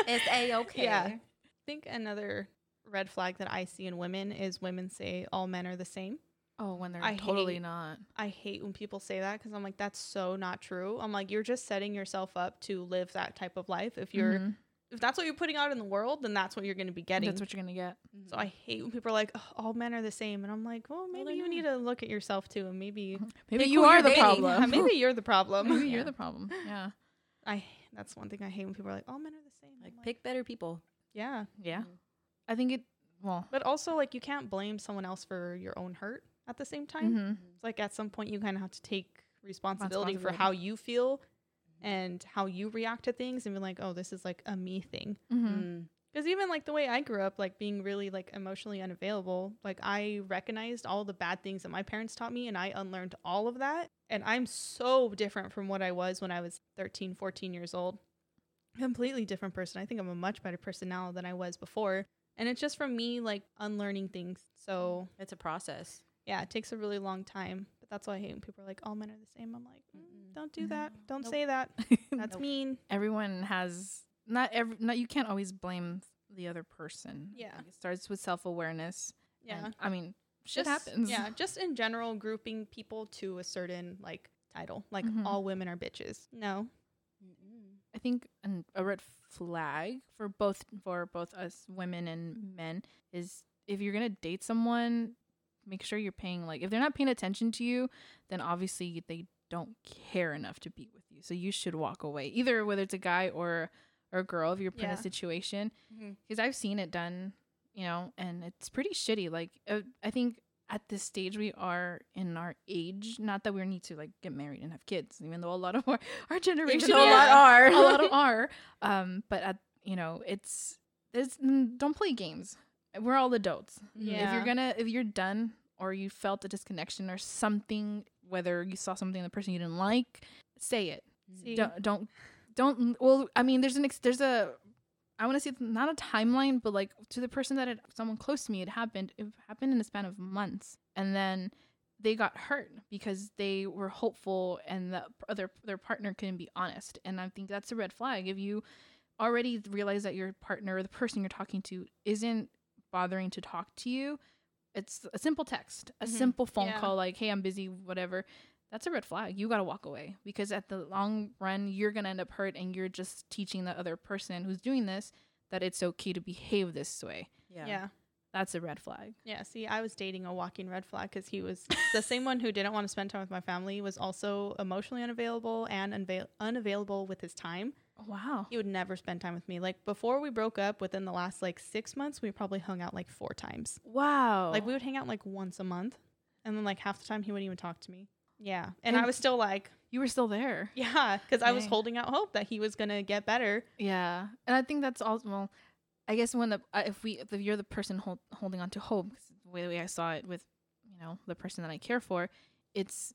It's [LAUGHS] a okay. Yeah. I think another red flag that I see in women is women say all men are the same. Oh, when they're I totally hate- not. I hate when people say that because I'm like, that's so not true. I'm like, you're just setting yourself up to live that type of life. If you're, Mhm. if that's what you're putting out in the world, then that's what you're going to be getting. That's what you're gonna get. So I hate when people are like, "Ugh, all men are the same, and I'm like, well, maybe they're you need to look at yourself too, and maybe [LAUGHS] Maybe you are the dating. problem. [LAUGHS] maybe [LAUGHS] you're the problem. Maybe Yeah. you're the problem. Yeah. I that's one thing I hate when people are like, all men are the same. I'm Like, pick better people. yeah, Yeah. I think it. Well. but also like you can't blame someone else for your own hurt at the same time. mhm. It's like at some point you kind of have to take responsibility for how you feel and how you react to things, and be like, oh, this is like a me thing. Mhm. Mm. Because even like the way I grew up, like being really like emotionally unavailable, like I recognized all the bad things that my parents taught me and I unlearned all of that. And I'm so different from what I was when I was 13, 14 years old. Completely different person. I think I'm a much better person now than I was before. And it's just from me like unlearning things. So It's a process. Yeah, it takes a really long time. But that's why I hate when people are like, all men are the same. I'm like, mm, don't do that. Don't Nope. say that. [LAUGHS] That's Nope. mean. Everyone has not every not you can't always blame the other person. Yeah. Like, it starts with self awareness. Yeah. I mean, shit Just- happens. Yeah, just in general, grouping people to a certain like title, like Mhm. all women are bitches. No. Mm-mm. I think an, a red flag for both for both us women and men is if you're gonna date someone, make sure you're paying like if they're not paying attention to you, then obviously they don't care enough to be with you. So you should walk away, either whether it's a guy or or a girl if you're put in a situation. Because I've seen it done, you know, and it's pretty shitty. Like uh, I think at this stage we are in our age, not that we need to like get married and have kids, even though a lot of [LAUGHS] our, our generation a lot are. a lot of [LAUGHS] are. Um, but at you know, it's it's mm, don't play games. We're all adults. Mm-hmm. If Yeah. you're gonna, if you're done or you felt a disconnection or something, whether you saw something in the person you didn't like, say it. Mm-hmm. See, Don't don't don't. Well, I mean, there's an ex- there's a. I want to say not a timeline, but like to the person that it, someone close to me, it happened. It happened in a span of months, and then they got hurt because they were hopeful and the other their partner couldn't be honest. And I think that's a red flag. If you already realize that your partner or the person you're talking to isn't bothering to talk to you, it's a simple text, a Mhm. simple phone Yeah. call, like, hey, I'm busy, whatever. That's a red flag. You got to walk away because at the long run, you're going to end up hurt and you're just teaching the other person who's doing this that it's okay to behave this way. Yeah. yeah. That's a red flag. Yeah, see, I was dating a walking red flag because he was the same one who didn't want to spend time with my family, was also emotionally unavailable and unavail- unavailable with his time. Wow. He would never spend time with me. Like before we broke up, within the last like six months, we probably hung out like four times. Wow. Like we would hang out like once a month, and then like half the time he wouldn't even talk to me. Yeah, and I was still like, you were still there. yeah, because I was holding out hope that he was gonna get better. Yeah, and I think that's also well. I guess when the uh, if we if you're the person hold, holding on to hope, 'cause the way, the way I saw it with you know the person that I care for, it's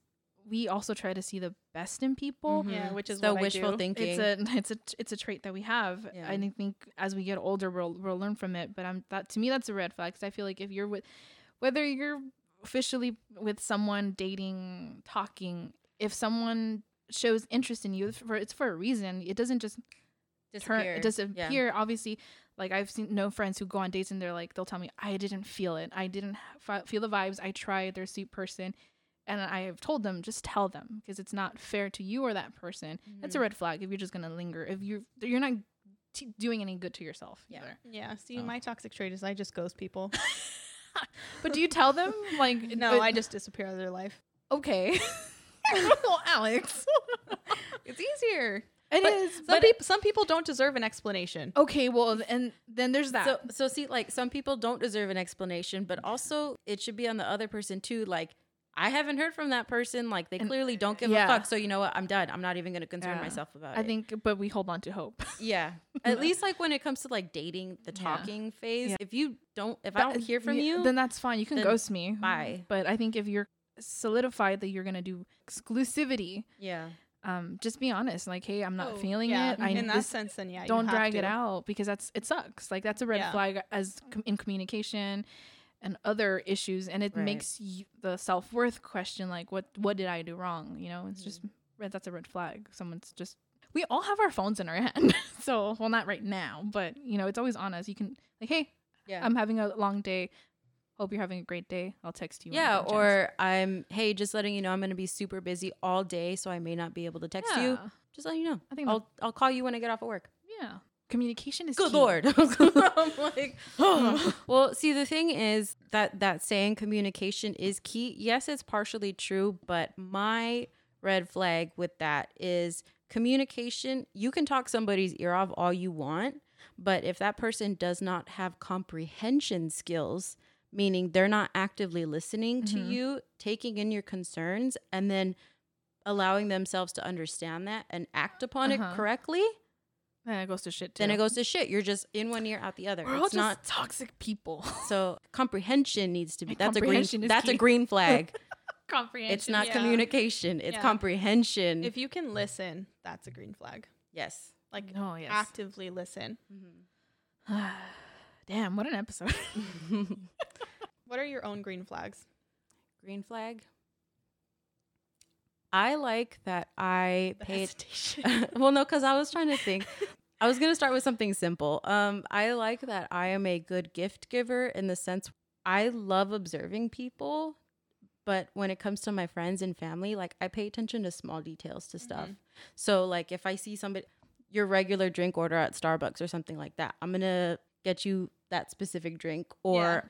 we also try to see the best in people. Mhm. Yeah, which is so I wishful do. thinking. It's a [LAUGHS] it's a it's a trait that we have. Yeah. I think as we get older, we'll we'll learn from it. But I'm that to me that's a red flag because I feel like if you're with whether you're officially with someone dating, talking, if someone shows interest in you, for it's for a reason. It doesn't just turn Disappear. it disappear. Obviously, like I've seen no friends who go on dates and they're like they'll tell me I didn't feel it. I didn't f- feel the vibes. I tried. They're a sweet person. And I have told them just tell them because it's not fair to you or that person. That's a Mhm. red flag if you're just gonna linger. If you're you're not t- doing any good to yourself. Yeah. either. Yeah, see, So. my toxic trait is I just ghost people. [LAUGHS] But do you tell them [LAUGHS] like no, I just disappear out of their life. okay? [LAUGHS] well, Alex, It's easier. it But is. Some But people, some people don't deserve an explanation. okay, well, and then there's that. So, so see, like some people don't deserve an explanation, but also it should be on the other person too. Like, I haven't heard from that person. Like, they And- clearly don't give yeah. a fuck. So you know what? I'm done. I'm not even gonna concern Yeah. myself about I it. I think, but we hold on to hope. [LAUGHS] yeah. [LAUGHS] At least like when it comes to like dating, the Yeah. talking phase. Yeah. If you don't, if I don't hear from you, then that's fine. You can ghost me. bye. But I think if you're solidified that you're gonna do exclusivity, yeah, um, just be honest. Like, hey, I'm not Oh, feeling it. I in that this- sense, then yeah, don't have drag it out because that's it sucks. Like that's a red flag as com- in communication and other issues, and it Right. makes you, the self worth question like, what what did I do wrong? You know, it's just mm-hmm. red. That's a red flag. Someone's just. We all have our phones in our hand, [LAUGHS] so well, not right now, but you know, it's always on us. You can like, hey, yeah. I'm having a long day. Hope you're having a great day. I'll text you. yeah, get chance." or I'm hey, just letting you know I'm gonna be super busy all day, so I may not be able to text you. Just letting you know. I think I'll I'll call you when I get off of work. yeah. Communication is Good key. lord. [LAUGHS] I'm like, [SIGHS] [SIGHS] well, see, the thing is that that saying communication is key. Yes, it's partially true, but my red flag with that is communication. You can talk somebody's ear off all you want, but if that person does not have comprehension skills, meaning they're not actively listening to Mhm. you, taking in your concerns, and then allowing themselves to understand that and act upon Uh-huh. it correctly, Then it goes to shit. Too. then it goes to shit. You're just in one ear, out the other. We're all it's just not toxic people. [LAUGHS] so comprehension needs to be And that's a green comprehension is that's a green flag. [LAUGHS] Comprehension. it's not yeah. communication, it's Yeah. comprehension. If you can listen, that's a green flag. yes. Like Oh yes. actively listen. [SIGHS] Damn, what an episode. [LAUGHS] What are your own green flags? green flag. I like that I The paid. [LAUGHS] well, no, because I was trying to think. [LAUGHS] I was gonna start with something simple. Um, I like that I am a good gift giver in the sense I love observing people, but when it comes to my friends and family, like I pay attention to small details to stuff. Mhm. So, like if I see somebody your regular drink order at Starbucks or something like that, I'm gonna get you that specific drink. Or Yeah.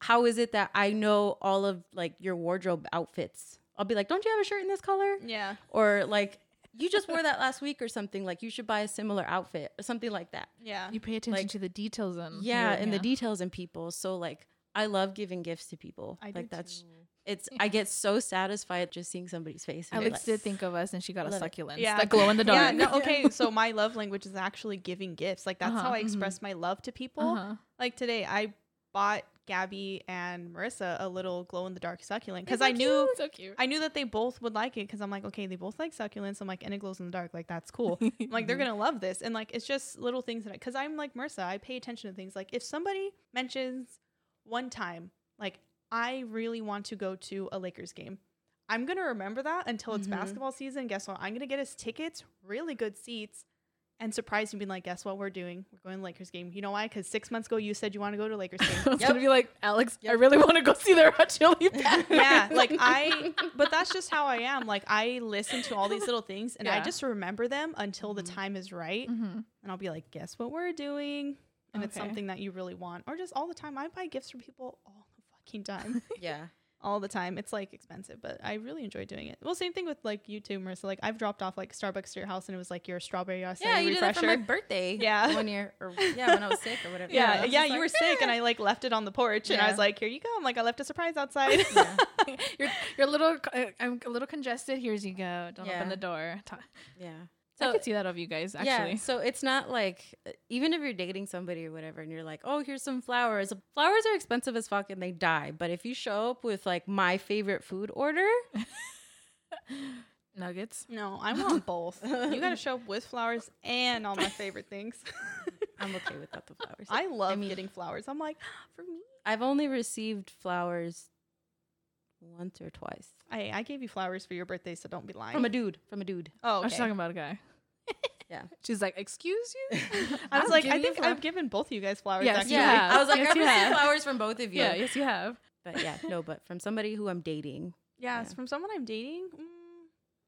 how is it that I know all of like your wardrobe outfits? I'll be like, don't you have a shirt in this color? yeah. or like you just wore that last week or something like you should buy a similar outfit or something like that Yeah. You pay attention Like- to the details and yeah your- and the details in people so like i love giving gifts to people I like do that's too. it's i get so satisfied just seeing somebody's face Alex like, did think of us, and she got a succulent. Yeah. that glow in the dark. Yeah, no, okay. [LAUGHS] So my love language is actually giving gifts. Like that's Uh-huh, how I mhm. express my love to people. Uh-huh. Like today, I bought Gabby and Marissa a little glow in the dark succulent because I knew so cute. I knew that they both would like it because I'm like, okay, they both like succulents. I'm like, and it glows in the dark. Like that's cool. I'm like they're [LAUGHS] gonna love this, and like it's just little things that because I'm like Marissa, I pay attention to things. Like if somebody mentions one time, like I really want to go to a Lakers game. I'm gonna remember that until it's Mhm. basketball season. Guess what? I'm gonna get us tickets, really good seats, and surprised you, being like, guess what we're doing? We're going to Lakers game. You know why? Because six months ago you said you want to go to Lakers [LAUGHS] I game. was Yep. gonna be like, Alex, I really want to go see the Hot Chili Peppers. yeah, like [LAUGHS] I, but that's just how I am. Like I listen to all these little things and I just remember them until the Mhm. time is right. hmm and I'll be like, guess what we're doing? And it's something that you really want. Or just all the time. I buy gifts for people all the fucking time. [LAUGHS] yeah all the time. It's like expensive, but I really enjoy doing it. Well, same thing with like you too, Marissa. Like I've dropped off like Starbucks to your house and it was like your strawberry acai yeah you did that for my birthday [LAUGHS] Yeah. one year or yeah when i was sick or whatever yeah, yeah, yeah, you like, were sick and. I like left it on the porch and I was like, here you go. I'm like, I left a surprise [LAUGHS] outside. Yeah. [LAUGHS] you're you're a little. Uh, I'm a little congested. Here's you go. Don't Yeah. open the door. Ta- yeah I could see that of you guys actually. Yeah, actually. so it's not like uh, even if you're dating somebody or whatever, and you're like, "Oh, here's some flowers." Flowers are expensive as fuck and they die. But if you show up with like my favorite food order, [LAUGHS] Nuggets. no, I want [LAUGHS] both. You got to show up with flowers and all my favorite things. [LAUGHS] I'm okay without the flowers. I love mean- getting flowers. I'm like, [GASPS] for me. I've only received flowers once or twice I, I gave you flowers for your birthday, so don't be lying. from a dude. From a dude. oh, I was okay. talking about a guy. [LAUGHS] Yeah. She's like, excuse you. [LAUGHS] I [LAUGHS] was I'll like, I think I've given both of you guys flowers. Yes, actually. Yeah. I was like, Yes, I've you received flowers from both of you. Yeah. Yes, you have. But yeah, no, but from somebody who I'm dating. Yes, Yeah. from someone I'm dating. Mm,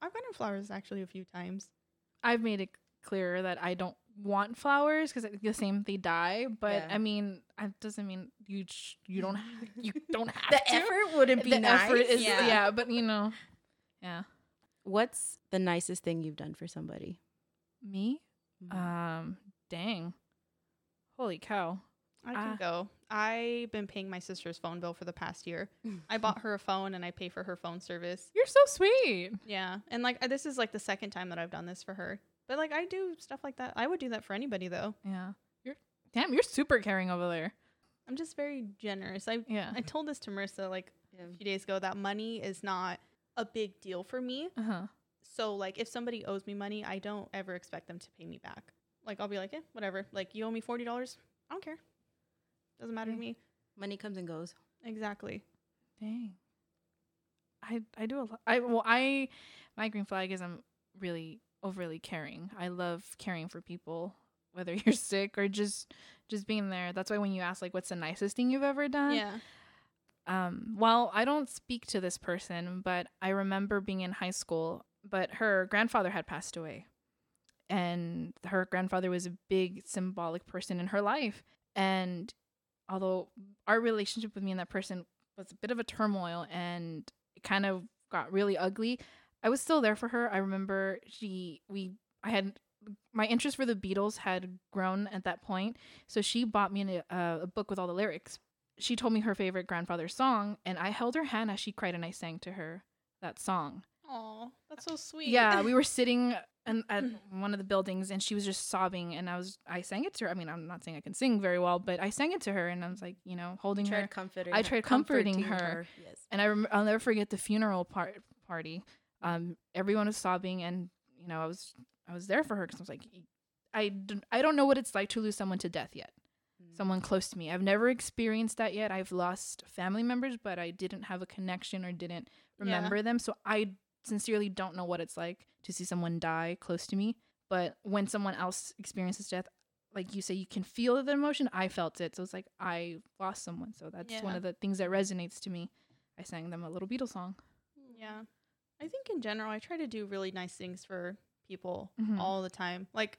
I've gotten flowers actually a few times. I've made it clear that I don't want flowers because the same they die. But Yeah. I mean, it doesn't mean you sh- you don't have, you [LAUGHS] don't have The to. effort wouldn't be the nice. effort is Yeah. yeah. but you know, yeah. What's the nicest thing you've done for somebody? Me, Mhm. um, dang, holy cow. I can Ah. go. I've been paying my sister's phone bill for the past year. [LAUGHS] I bought her a phone and I pay for her phone service. You're so sweet. Yeah, and like uh, this is like the second time that I've done this for her. But like I do stuff like that. I would do that for anybody though. Yeah, you're damn. You're super caring over there. I'm just very generous. I Yeah. I told this to Marissa like Yeah. a few days ago that money is not a big deal for me. Uh huh. So like if somebody owes me money, I don't ever expect them to pay me back. Like I'll be like, eh, whatever. Like you owe me forty dollars. I don't care. Doesn't matter to me. Money comes and goes. Exactly. Dang. I I do a lot. I well I my green flag is I'm really overly caring. I love caring for people, whether [LAUGHS] you're sick or just just being there. That's why when you ask like what's the nicest thing you've ever done? yeah. Um well, I don't speak to this person, but I remember being in high school, but her grandfather had passed away. And her grandfather was a big symbolic person in her life. And although our relationship with me and that person was a bit of a turmoil and it kind of got really ugly, I was still there for her. I remember she we I had my interest for the Beatles had grown at that point, so she bought me a, a book with all the lyrics. She told me her favorite grandfather's song, and I held her hand as she cried, and I sang to her that song. Oh, that's so sweet. Yeah, we were sitting in, at mm. one of the buildings, and she was just sobbing, and I was I sang it to her. I mean, I'm not saying I can sing very well, but I sang it to her, and I was like, you know, holding her. Comforting. I tried comforting comforting her. Yes. And I rem- I'll never forget the funeral part party. Um, everyone was sobbing, and you know, I was I was there for her because I was like, I d- I don't know what it's like to lose someone to death yet. Mm. Someone close to me. I've never experienced that yet. I've lost family members, but I didn't have a connection or didn't Yeah. remember them. So I sincerely don't know what it's like to see someone die close to me. But when someone else experiences death, like you say, you can feel the emotion. I felt it. So it's like I lost someone. So that's one of the things that resonates to me. I sang them a little Beatles song. Yeah. I think in general, I try to do really nice things for people Mhm. all the time. Like,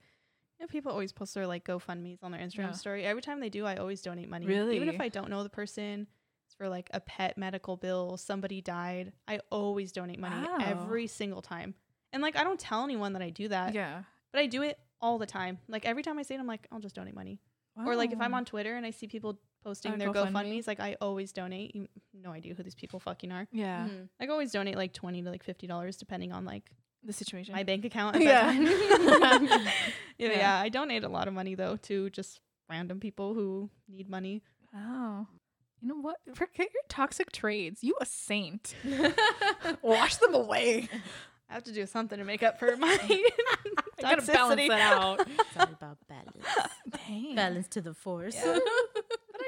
you know, people always post their like GoFundMe's on their Instagram Yeah. story. Every time they do, I always donate money. Even if I don't know the person, it's for like a pet medical bill, somebody died. I always donate money Wow. every single time. And like, I don't tell anyone that I do that, yeah. but I do it all the time. Like, every time I say it, I'm like, I'll just donate money. Or like, if I'm on Twitter and I see people posting Uh, their GoFundMe? GoFundMe's, like, I always donate. You no idea who these people fucking are. yeah, Mhm. I always donate like twenty to like fifty dollars, depending on like the situation. my bank account. At [LAUGHS] Yeah. that time. [LAUGHS] yeah, Yeah. yeah. I donate a lot of money though to just random people who need money. oh, you know what? Forget your toxic trades. You a saint. [LAUGHS] Wash them away. I have to do something to make up for my I gotta balance toxicity. that out. It's all about balance. Dang. balance to the force. Yeah.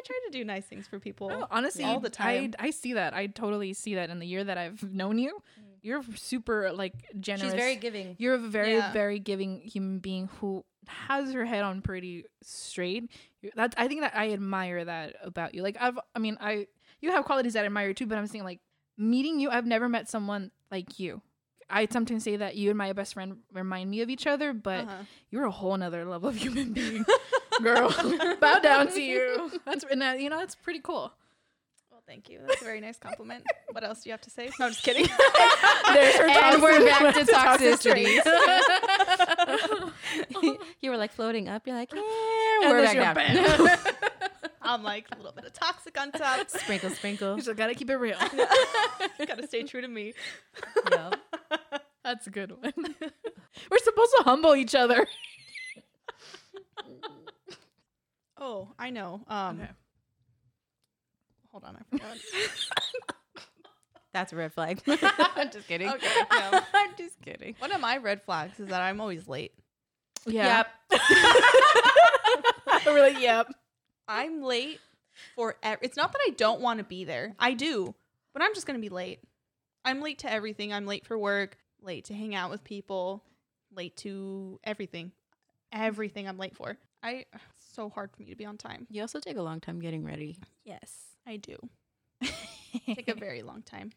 Try to do nice things for people. No, honestly, all the time. I, I see that. I totally see that in the year that I've [LAUGHS] known you. You're super like generous. She's very giving. You're a very Yeah. very giving human being who has her head on pretty straight. That's I think that I admire that about you. Like I've I mean I you have qualities that I admire too, but I'm saying like meeting you, I've never met someone like you. I sometimes say that you and my best friend remind me of each other, but Uh-huh. you're a whole nother level of [LAUGHS] human being, [LAUGHS] girl. [LAUGHS] Bow down to you. That's and that, you know that's pretty cool. Well, thank you. That's a very nice compliment. what else do you have to say? No, I'm just kidding. [LAUGHS] There's her and we're back to toxic toxicity. [LAUGHS] you were like floating up. You're like, yeah, And we're then back you're down. I'm like a little bit of toxic on top. sprinkle, sprinkle. You just gotta keep it real. Gotta stay true to me. Yup. That's a good one. We're supposed to humble each other. Oh, I know. Um, Okay. hold on, I forgot. [LAUGHS] That's a red flag. [LAUGHS] I'm just kidding. okay, [LAUGHS] no. I'm just kidding. One of my red flags is that I'm always late. Yeah. Yep. We're like, yep. I'm late for ev- it's not that I don't want to be there. I do, but I'm just going to be late. I'm late to everything. I'm late for work, late to hang out with people, late to everything. Everything I'm late for. I it's so hard for me to be on time. You also take a long time getting ready. Yes, I do. [LAUGHS] Take a very long time.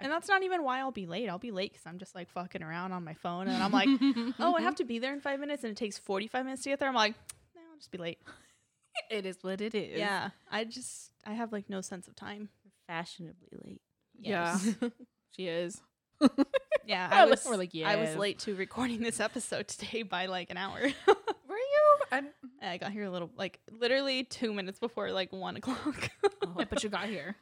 And that's not even why I'll be late. I'll be late cuz I'm just like fucking around on my phone and I'm like, [LAUGHS] "Oh, I have to be there in 5 minutes and it takes 45 minutes to get there." I'm like, "No, I'll just be late." [LAUGHS] it is what it is. Yeah, I just I have like no sense of time. Fashionably late. Yeah. She is. Yeah, I was we're like, I was late to recording this episode today by like an hour. I'm, I got here a little like literally two minutes before like one [LAUGHS] o'clock. Oh, yeah, but you got here.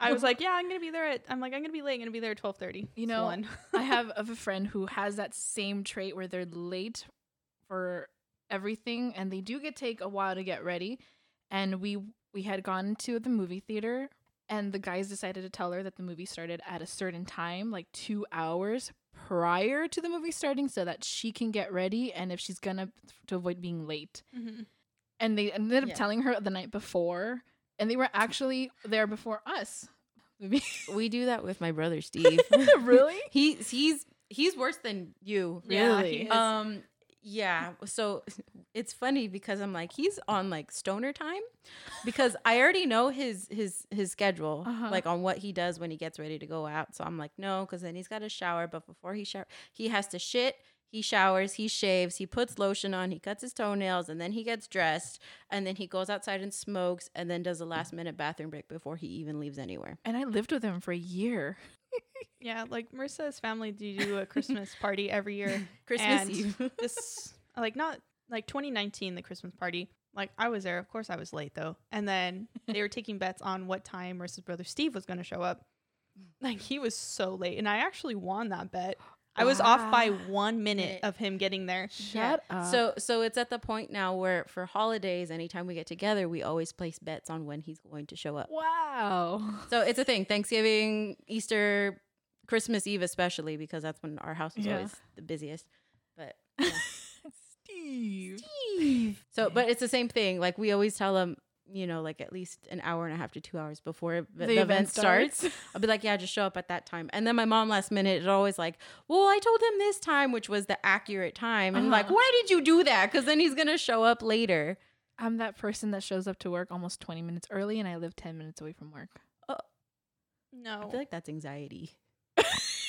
I was like, yeah, I'm gonna be there at. I'm like, I'm gonna be late. I'm gonna be there at twelve thirty. You know, one. I [LAUGHS] have of a friend who has that same trait where they're late for everything and they do get take a while to get ready. And we we had gone to the movie theater and the guys decided to tell her that the movie started at a certain time, like 2 hours prior to the movie starting so that she can get ready and if she's going to to avoid being late. And they ended up Yeah. telling her the night before and they were actually there before us. [LAUGHS] we do that with my brother [LAUGHS] Steve. really? [LAUGHS] he's he's he's worse than you. Really? he is. Um yeah, so [LAUGHS] it's funny because I'm like he's on like stoner time because I already know his his his schedule Uh-huh. like on what he does when he gets ready to go out. So I'm like no cuz then he's got to shower but before he shower he has to shit, he showers, he shaves, he puts lotion on, he cuts his toenails and then he gets dressed and then he goes outside and smokes and then does a last minute bathroom break before he even leaves anywhere. And I lived with him for a year. Yeah, like Marissa's family do do a Christmas [LAUGHS] party every year. Christmas And Eve. [LAUGHS] this like not like 2019 the Christmas party. Like I was there. Of course I was late though. And then [LAUGHS] they were taking bets on what time Marissa's brother Steve was going to show up. Like he was so late and I actually won that bet. I was off by 1 minute Minute. of him getting there. Shut up. So so it's at the point now where for holidays, anytime we get together, we always place bets on when he's going to show up. wow. So it's a thing. Thanksgiving, Easter, Christmas Eve especially because that's when our house is Yeah. always the busiest. But [LAUGHS] yeah. Steve. [LAUGHS] so but it's the same thing. Like we always tell them, you know, like at least an hour and a half to two hours before the, The the event event starts. starts. I'll be like, yeah, just show up at that time. And then my mom last minute is always like, well, I told him this time, which was the accurate time. And like, Uh-huh. why did you do that? Because then he's gonna show up later. I'm that person that shows up to work almost 20 minutes early and I live 10 minutes away from work. Oh, no. I feel like that's anxiety.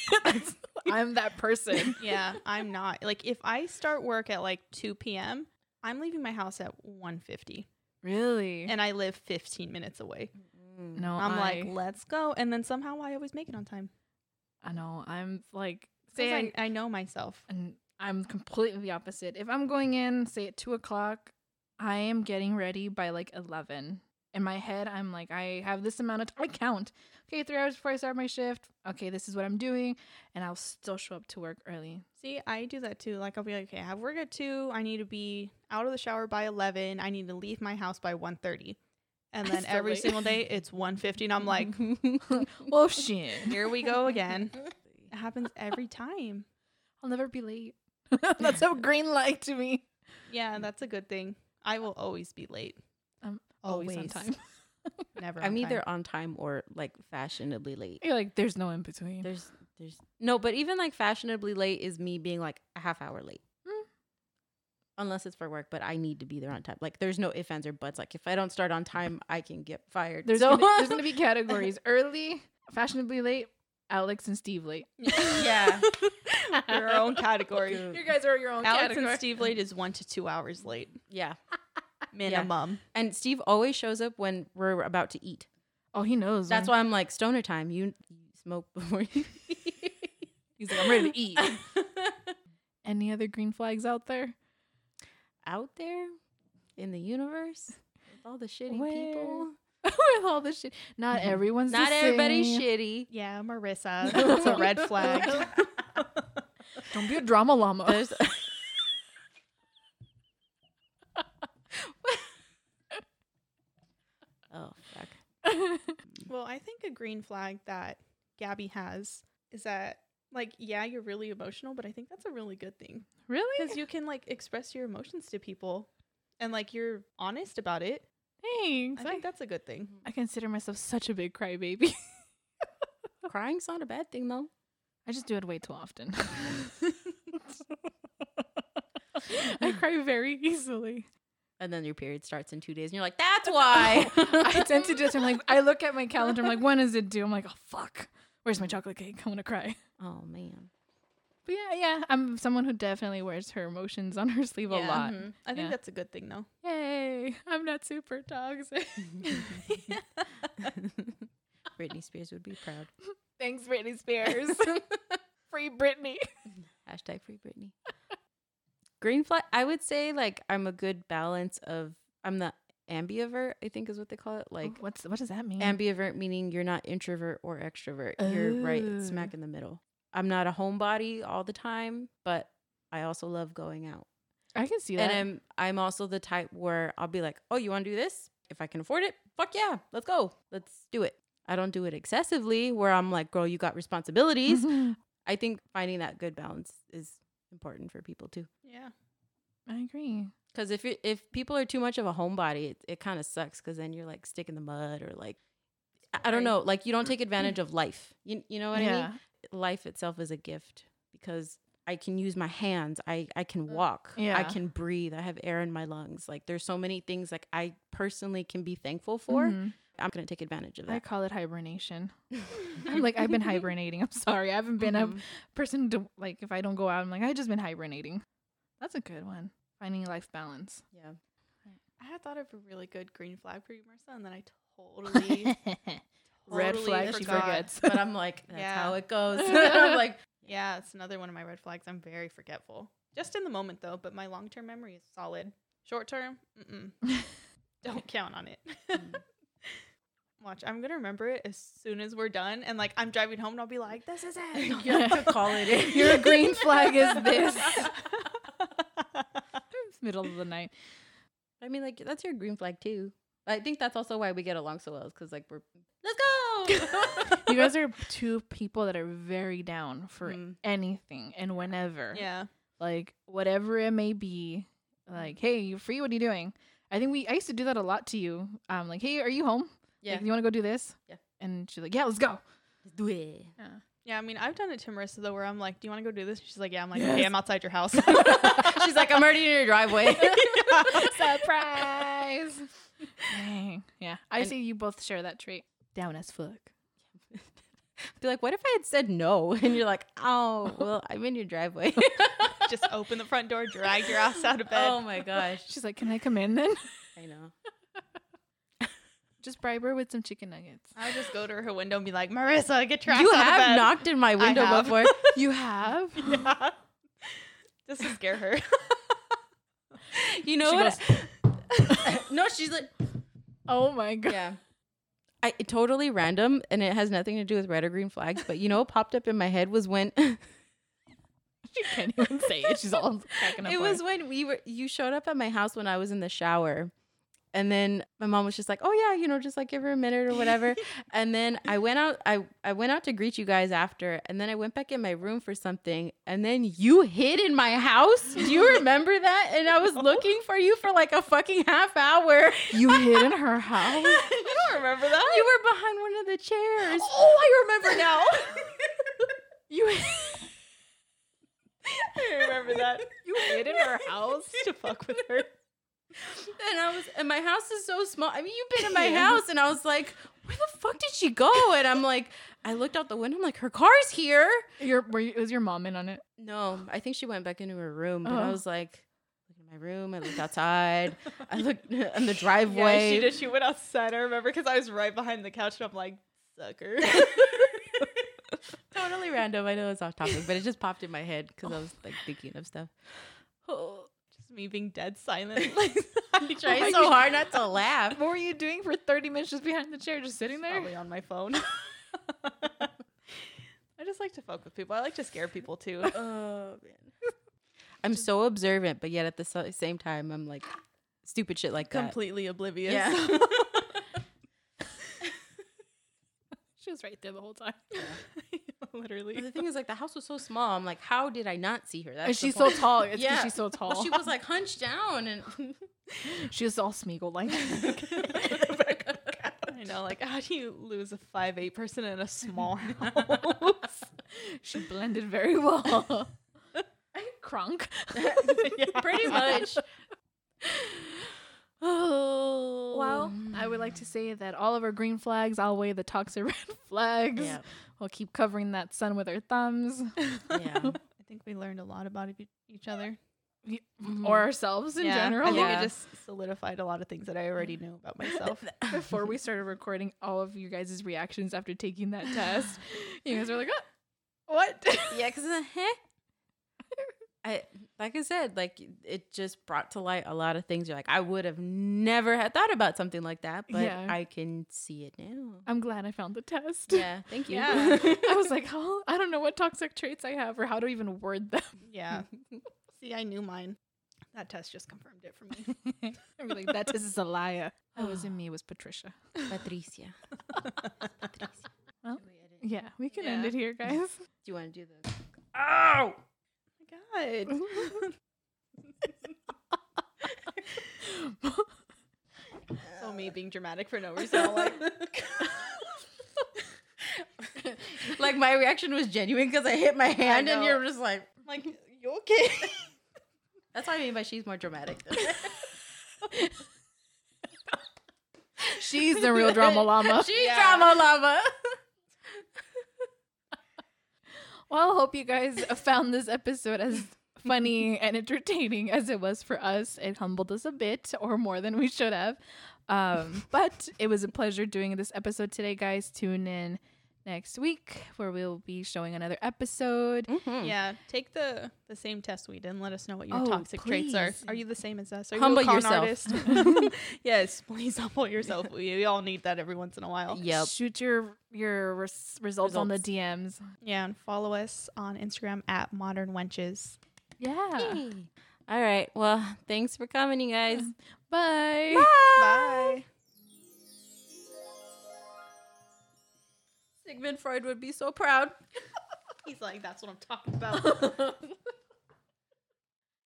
[LAUGHS] That's- [LAUGHS] I'm that person. [LAUGHS] yeah, I'm not. Like if I start work at like 2 p.m., I'm leaving my house at 1:50 Really? and I live 15 minutes away. No, I'm I, like, "Let's go." And then somehow I always make it on time. I know. I'm like, say I, I, I know myself. and I'm completely the opposite. If I'm going in, say at two o'clock, I am getting ready by like 11. In my head, I'm like, I have this amount of time. I count. Okay, three hours before I start my shift. Okay, this is what I'm doing. And I'll still show up to work early. See, I do that too. Like I'll be like, "Okay, I have work at 2. I need to be out of the shower by 11. I need to leave my house by 1:30." And then [LAUGHS] every late. single day it's 1:50 and I'm like, [LAUGHS] [LAUGHS] oh, shit. "Here we go again." It happens every time. I'll never be late. That's a green light to me. Yeah, that's a good thing. I will always be late. I'm always, on time. [LAUGHS] Never. I'm on either time. on time or like fashionably late. You're like, there's no in between. There's there's no, but even like fashionably late is me being like a half hour late. Mm. Unless it's for work, but I need to be there on time. Like there's no ifs, ands, or buts. Like if I don't start on time, I can get fired. There's, so gonna, there's gonna [LAUGHS] be categories: early, fashionably late, Alex and Steve late. [LAUGHS] Yeah. Your own category. You guys are your own Alex category. and Steve late is one to two hours late yeah. Minimum. And Steve always shows up when we're about to eat. oh, he knows. That's when- why I'm like stoner time. You, you smoke before you. [LAUGHS] he's like, I'm ready to eat. [LAUGHS] Any other green flags out there? Out there in the universe with all the shitty Where? people. [LAUGHS] With all the shit, not everyone's. Not the everybody's same. shitty. Yeah, Marissa. That's a red flag. Don't be a drama llama. There's well, I think a green flag that Gabby has is that like yeah, you're really emotional, but I think that's a really good thing really? because you can like express your emotions to people and like you're honest about it. Thanks. I I, think that's a good thing. Mm-hmm. I consider myself such a big crybaby. [LAUGHS] Crying's not a bad thing though. I just do it way too often. [LAUGHS] [LAUGHS] I cry very easily. And then your period starts in two days, and you're like, "That's [LAUGHS] why." [LAUGHS] I tend to do just. I'm like, I look at my [LAUGHS] calendar. I'm like, when is it due? I'm like, oh fuck, where's my chocolate cake? I'm gonna cry. oh man. But yeah, yeah, I'm someone who definitely wears her emotions on her sleeve a Yeah. lot. Mhm. I think Yeah. that's a good thing though. Yay, I'm not super toxic. Britney Spears would be proud. Thanks, Britney Spears. Free Britney. Hashtag free Britney. Green flag. I would say like I'm a good balance of. I'm the ambivert. I think is what they call it. Like Like, what's what does that mean? ambivert meaning you're not introvert or extrovert. You're right Oh. smack in the middle. I'm not a homebody all the time, but I also love going out. I can see that. And I'm I'm also the type where I'll be like, "Oh, you want to do this? If I can afford it, fuck yeah, let's go. Let's do it." I don't do it excessively where I'm like, "Girl, you got responsibilities." [LAUGHS] I think finding that good balance is important for people too. Yeah. I agree. Cuz if you if people are too much of a homebody, it it kind of sucks cuz then you're like stick in the mud or like I- I don't know, like you don't take advantage of life. You you know what I mean? Life itself is a gift because I can use my hands. I I can walk. Yeah. I can breathe. I have air in my lungs. Like there's so many things like I personally can be thankful for. Mhm. I'm going to take advantage of that. I call it hibernation. [LAUGHS] I'm like I've been hibernating. I'm sorry. I haven't been a Mhm. person to like if I don't go out, I'm like I've just been hibernating. That's a good one. Finding life balance. Yeah. I had thought of a really good green flag for you, Marissa, and then I totally [LAUGHS] Red totally flag, she forgets. But I'm like [LAUGHS] that's Yeah. how it goes. I'm like Yeah, it's another one of my red flags. I'm very forgetful. Just in the moment though, but my long term memory is solid. Short term, mm-mm. don't count on it. Watch, I'm gonna remember it as soon as we're done, and like I'm driving home, and I'll be like, "This is it." [LAUGHS] you have to call it in. [LAUGHS] Your green flag is this. It's [LAUGHS] middle of the night. I mean, like that's your green flag too. I think that's also why we get along so well, because like we're let's go. You guys are two people that are very down for Mm. anything and whenever. yeah, Like whatever it may be. Like, hey, you're free, what are you doing? I think we I used to do that a lot to you. Um, like, hey, are you home? Yeah. Like, you want to go do this? Yeah. And she's like, yeah, let's go. Do it. Yeah. Yeah, I mean, I've done it to Marissa though, where I'm like, "Do you want to go do this?" She's like, "Yeah." I'm like, Yes. "Okay, I'm outside your house." [LAUGHS] She's like, I'm already in your driveway. [LAUGHS] [LAUGHS] Surprise. Dang. Yeah. I And- see you both share that trait. Down as fuck. Be like, what if I had said no? And you're like, oh, well, I'm in your driveway. Just open the front door, drag your ass out of bed. oh my gosh. She's like, can I come in then? I know. Just bribe her with some chicken nuggets. I would just go to her window and be like, "Marissa, get your ass You out of have bed." knocked in my window have. before. [LAUGHS] You have? [LAUGHS] yeah. Just to scare her. [LAUGHS] You know She what? no, she's like, Oh my god. yeah. I totally random, and it has nothing to do with red or green flags. But you know, what popped up in my head was when She can't even say it. She's all cracking up. it was when we were you showed up at my house when I was in the shower. And then my mom was just like, "Oh yeah, you know, just like give her a minute or whatever." [LAUGHS] and then I went out I I went out to greet you guys after, and then I went back in my room for something, and then you hid in my house. Do you [LAUGHS] remember that? And I was looking for you for like a fucking half hour. You hid in her [LAUGHS] house? you don't remember that? You were behind one of the chairs. oh, I remember now. You I remember that. you hid in her house? to fuck with her. And I was, and my house is so small. I mean, you've been in my Yeah. house, and I was like, where the fuck did she go? And I'm like, I looked out the window. I'm like, her car's here. Your were you, was your mom in on it? No, I think she went back into her room. But I Oh. was like, look in my room. I looked outside. I looked [LAUGHS] on the Yeah, driveway. she did. She went outside. I remember because I was right behind the couch, and I'm like, sucker. [LAUGHS] totally random. I know it's off topic, but it just popped in my head because I was like thinking of stuff. Oh, [LAUGHS] Just me being dead silent. [LAUGHS] Like, I trying so hard not to laugh. What were you doing for 30 minutes just behind the chair, just sitting there? Probably on my phone. [LAUGHS] I just like to fuck with people. I like to scare people too. Oh [LAUGHS] man. I'm so observant, but yet at the same time, I'm like stupid shit like that. Completely oblivious. Yeah. She was right there the whole time. [LAUGHS] Literally. But the thing is, like, the house was so small. I'm like, how did I not see her? That's And she's so tall. It's Yeah. she's so tall. Well, she was like hunched down, and [LAUGHS] she was all Smeagol [LAUGHS] like. Oh I know, like how do you lose a five eight person in a small house? she blended very well. Crunk. pretty much. Oh Well, I would like to say that all of our green flags outweigh the toxic [LAUGHS] red flags. Yeah, We'll keep covering that sun with our thumbs yeah. [LAUGHS] I think we learned a lot about e- each other. Mhm. or ourselves in Yeah, general. I think Yeah. it just solidified a lot of things that I already knew about myself. [LAUGHS] Before we started recording all of you guys' reactions after taking that test, you guys were like, "Ah, "What?" yeah, because uh, heh. I like I said, like it just brought to light a lot of things. You're like, I would have never had thought about something like that, but Yeah. I can see it now. I'm glad I found the test. Yeah, thank you. Yeah. [LAUGHS] I was [LAUGHS] like, "Oh, I don't know what toxic traits I have or how to even word them." yeah. [LAUGHS] See, I knew mine. That test just confirmed it for me. I'm like, "That test is a liar." That wasn't [SIGHS] me. It was Patricia. Patricia. Patricia. Well, Should we edit? Yeah, we can end it here, guys. Do you want to do the? Oh. God. so me being dramatic for no reason. Like, [LAUGHS] like my reaction was genuine because I hit my hand, and you're just like, like, you okay? [LAUGHS] that's what I mean by she's more dramatic. [LAUGHS] She's the real drama llama. she's Yeah. drama llama. Well, I hope you guys [LAUGHS] found this episode as funny and entertaining as it was for us. It humbled us a bit, or more than we should have. Um, but it was a pleasure doing this episode today, guys. Tune in next week where we'll be showing another episode. Mm-hmm. Yeah, take the the same test we did and let us know what your Oh, toxic traits are. Are you the same as us? Are Humble you a con yourself. artist? [LAUGHS] [LAUGHS] yes, please humble yourself. We, we all need that every once in a while. Yep. Shoot your your res- results, on the DMs. Yeah, and follow us on Instagram at Modern Wenches. Yeah. All right. Well, thanks for coming, you guys. Bye. Bye. Bye. Sigmund Freud would be so proud. [LAUGHS] He's like, that's what I'm talking about. [LAUGHS]